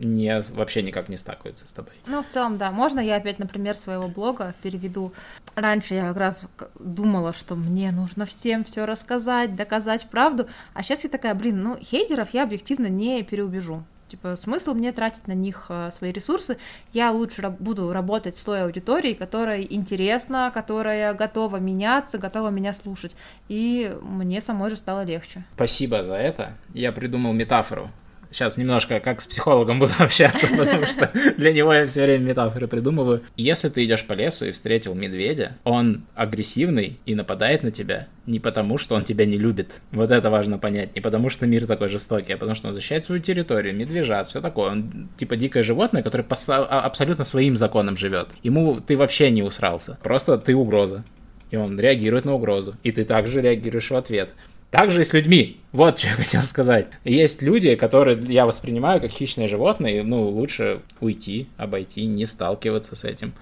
не, вообще никак не стакаются с тобой. Ну, в целом, да. Можно я опять, например, своего блога переведу? Раньше я как раз думала, что мне нужно всем все рассказать, доказать правду, а сейчас я такая, блин, ну, хейтеров я объективно не переубежу. Типа, смысл мне тратить на них э, свои ресурсы. Я лучше буду работать с той аудиторией, которая интересна, которая готова меняться, готова меня слушать. И мне самой же стало легче. Спасибо за это. Я придумал метафору. Сейчас немножко как с психологом буду (laughs) общаться, потому что для него я все время метафоры придумываю. Если ты идешь по лесу и встретил медведя, он агрессивный и нападает на тебя не потому, что он тебя не любит. Вот это важно понять. Не потому, что мир такой жестокий, а потому, что он защищает свою территорию, медвежат, все такое. Он типа дикое животное, которое по а, абсолютно своим законам живет. Ему ты вообще не усрался. Просто ты угроза. И он реагирует на угрозу. И ты также реагируешь в ответ. Также и с людьми. Вот (laughs) что я хотел сказать. Есть люди, которые я воспринимаю как хищные животные, ну, лучше уйти, обойти, не сталкиваться с этим.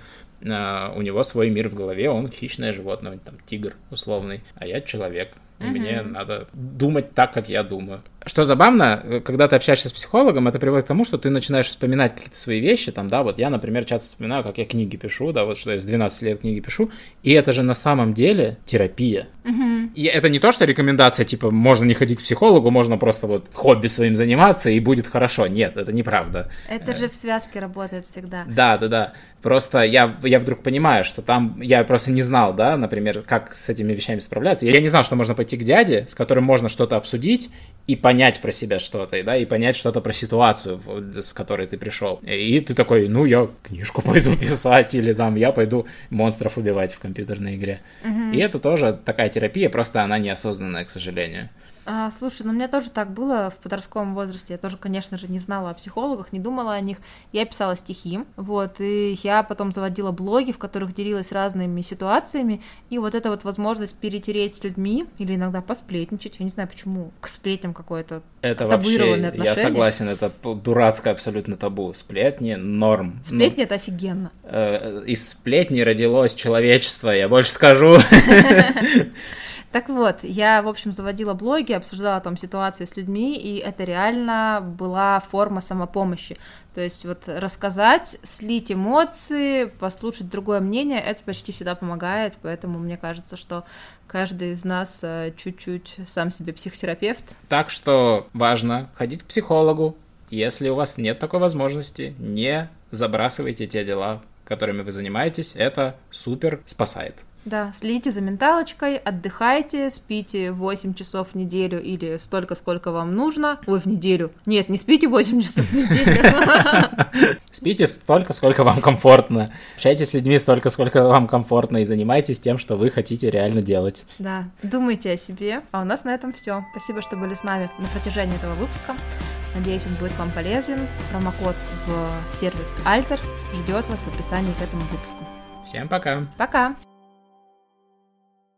Uh, у него свой мир в голове, он хищное животное, там, тигр условный, а я человек. Uh-huh. Мне надо думать так, как я думаю. Что забавно, э, когда ты общаешься с психологом, это приводит к тому, что ты начинаешь вспоминать какие-то свои вещи, там, да, вот я, например, часто вспоминаю, как я книги пишу, да, вот что я с 12 лет книги пишу, и это же на самом деле терапия. Угу. И это не то, что рекомендация, типа, можно не ходить к психологу, можно просто вот хобби своим заниматься, и будет хорошо. Нет, это неправда. Это же в связке работает всегда. Да, да, да. Просто я, я вдруг понимаю, что там я просто не знал, да, например, как с этими вещами справляться. Я не знал, что можно пойти к дяде, с которым можно что-то обсудить и понять, понять про себя что-то, да, и понять что-то про ситуацию, с которой ты пришел. И ты такой, ну, я книжку (laughs) пойду писать, или там, я пойду монстров убивать в компьютерной игре. Угу. И это тоже такая терапия, просто она неосознанная, к сожалению. А, слушай, ну у меня тоже так было в подростковом возрасте. Я тоже, конечно же, не знала о психологах, не думала о них. Я писала стихи, вот, и я потом заводила блоги, в которых делилась разными ситуациями, и вот эта вот возможность перетереть с людьми или иногда посплетничать, я не знаю, почему к сплетням какое-то это вообще, отношение. я согласен, это дурацкое абсолютно табу. Сплетни норм. Сплетни ну, это офигенно. Э, из сплетни родилось человечество, я больше скажу. (laughs) Так вот, я, в общем, заводила блоги, обсуждала там ситуации с людьми, и это реально была форма самопомощи. То есть вот рассказать, слить эмоции, послушать другое мнение, это почти всегда помогает, поэтому мне кажется, что каждый из нас э, чуть-чуть сам себе психотерапевт. Так что важно ходить к психологу. Если у вас нет такой возможности, не забрасывайте те дела, которыми вы занимаетесь, это супер спасает. Да, следите за менталочкой, отдыхайте, спите 8 часов в неделю или столько, сколько вам нужно. Ой, в неделю. Нет, не спите 8 часов в неделю. (laughs) Спите столько, сколько вам комфортно. Общайтесь с людьми столько, сколько вам комфортно, и занимайтесь тем, что вы хотите реально делать. Да, думайте о себе. А у нас на этом все. Спасибо, что были с нами на протяжении этого выпуска. Надеюсь, он будет вам полезен. Промокод в сервис Alter ждет вас в описании к этому выпуску. Всем пока. Пока.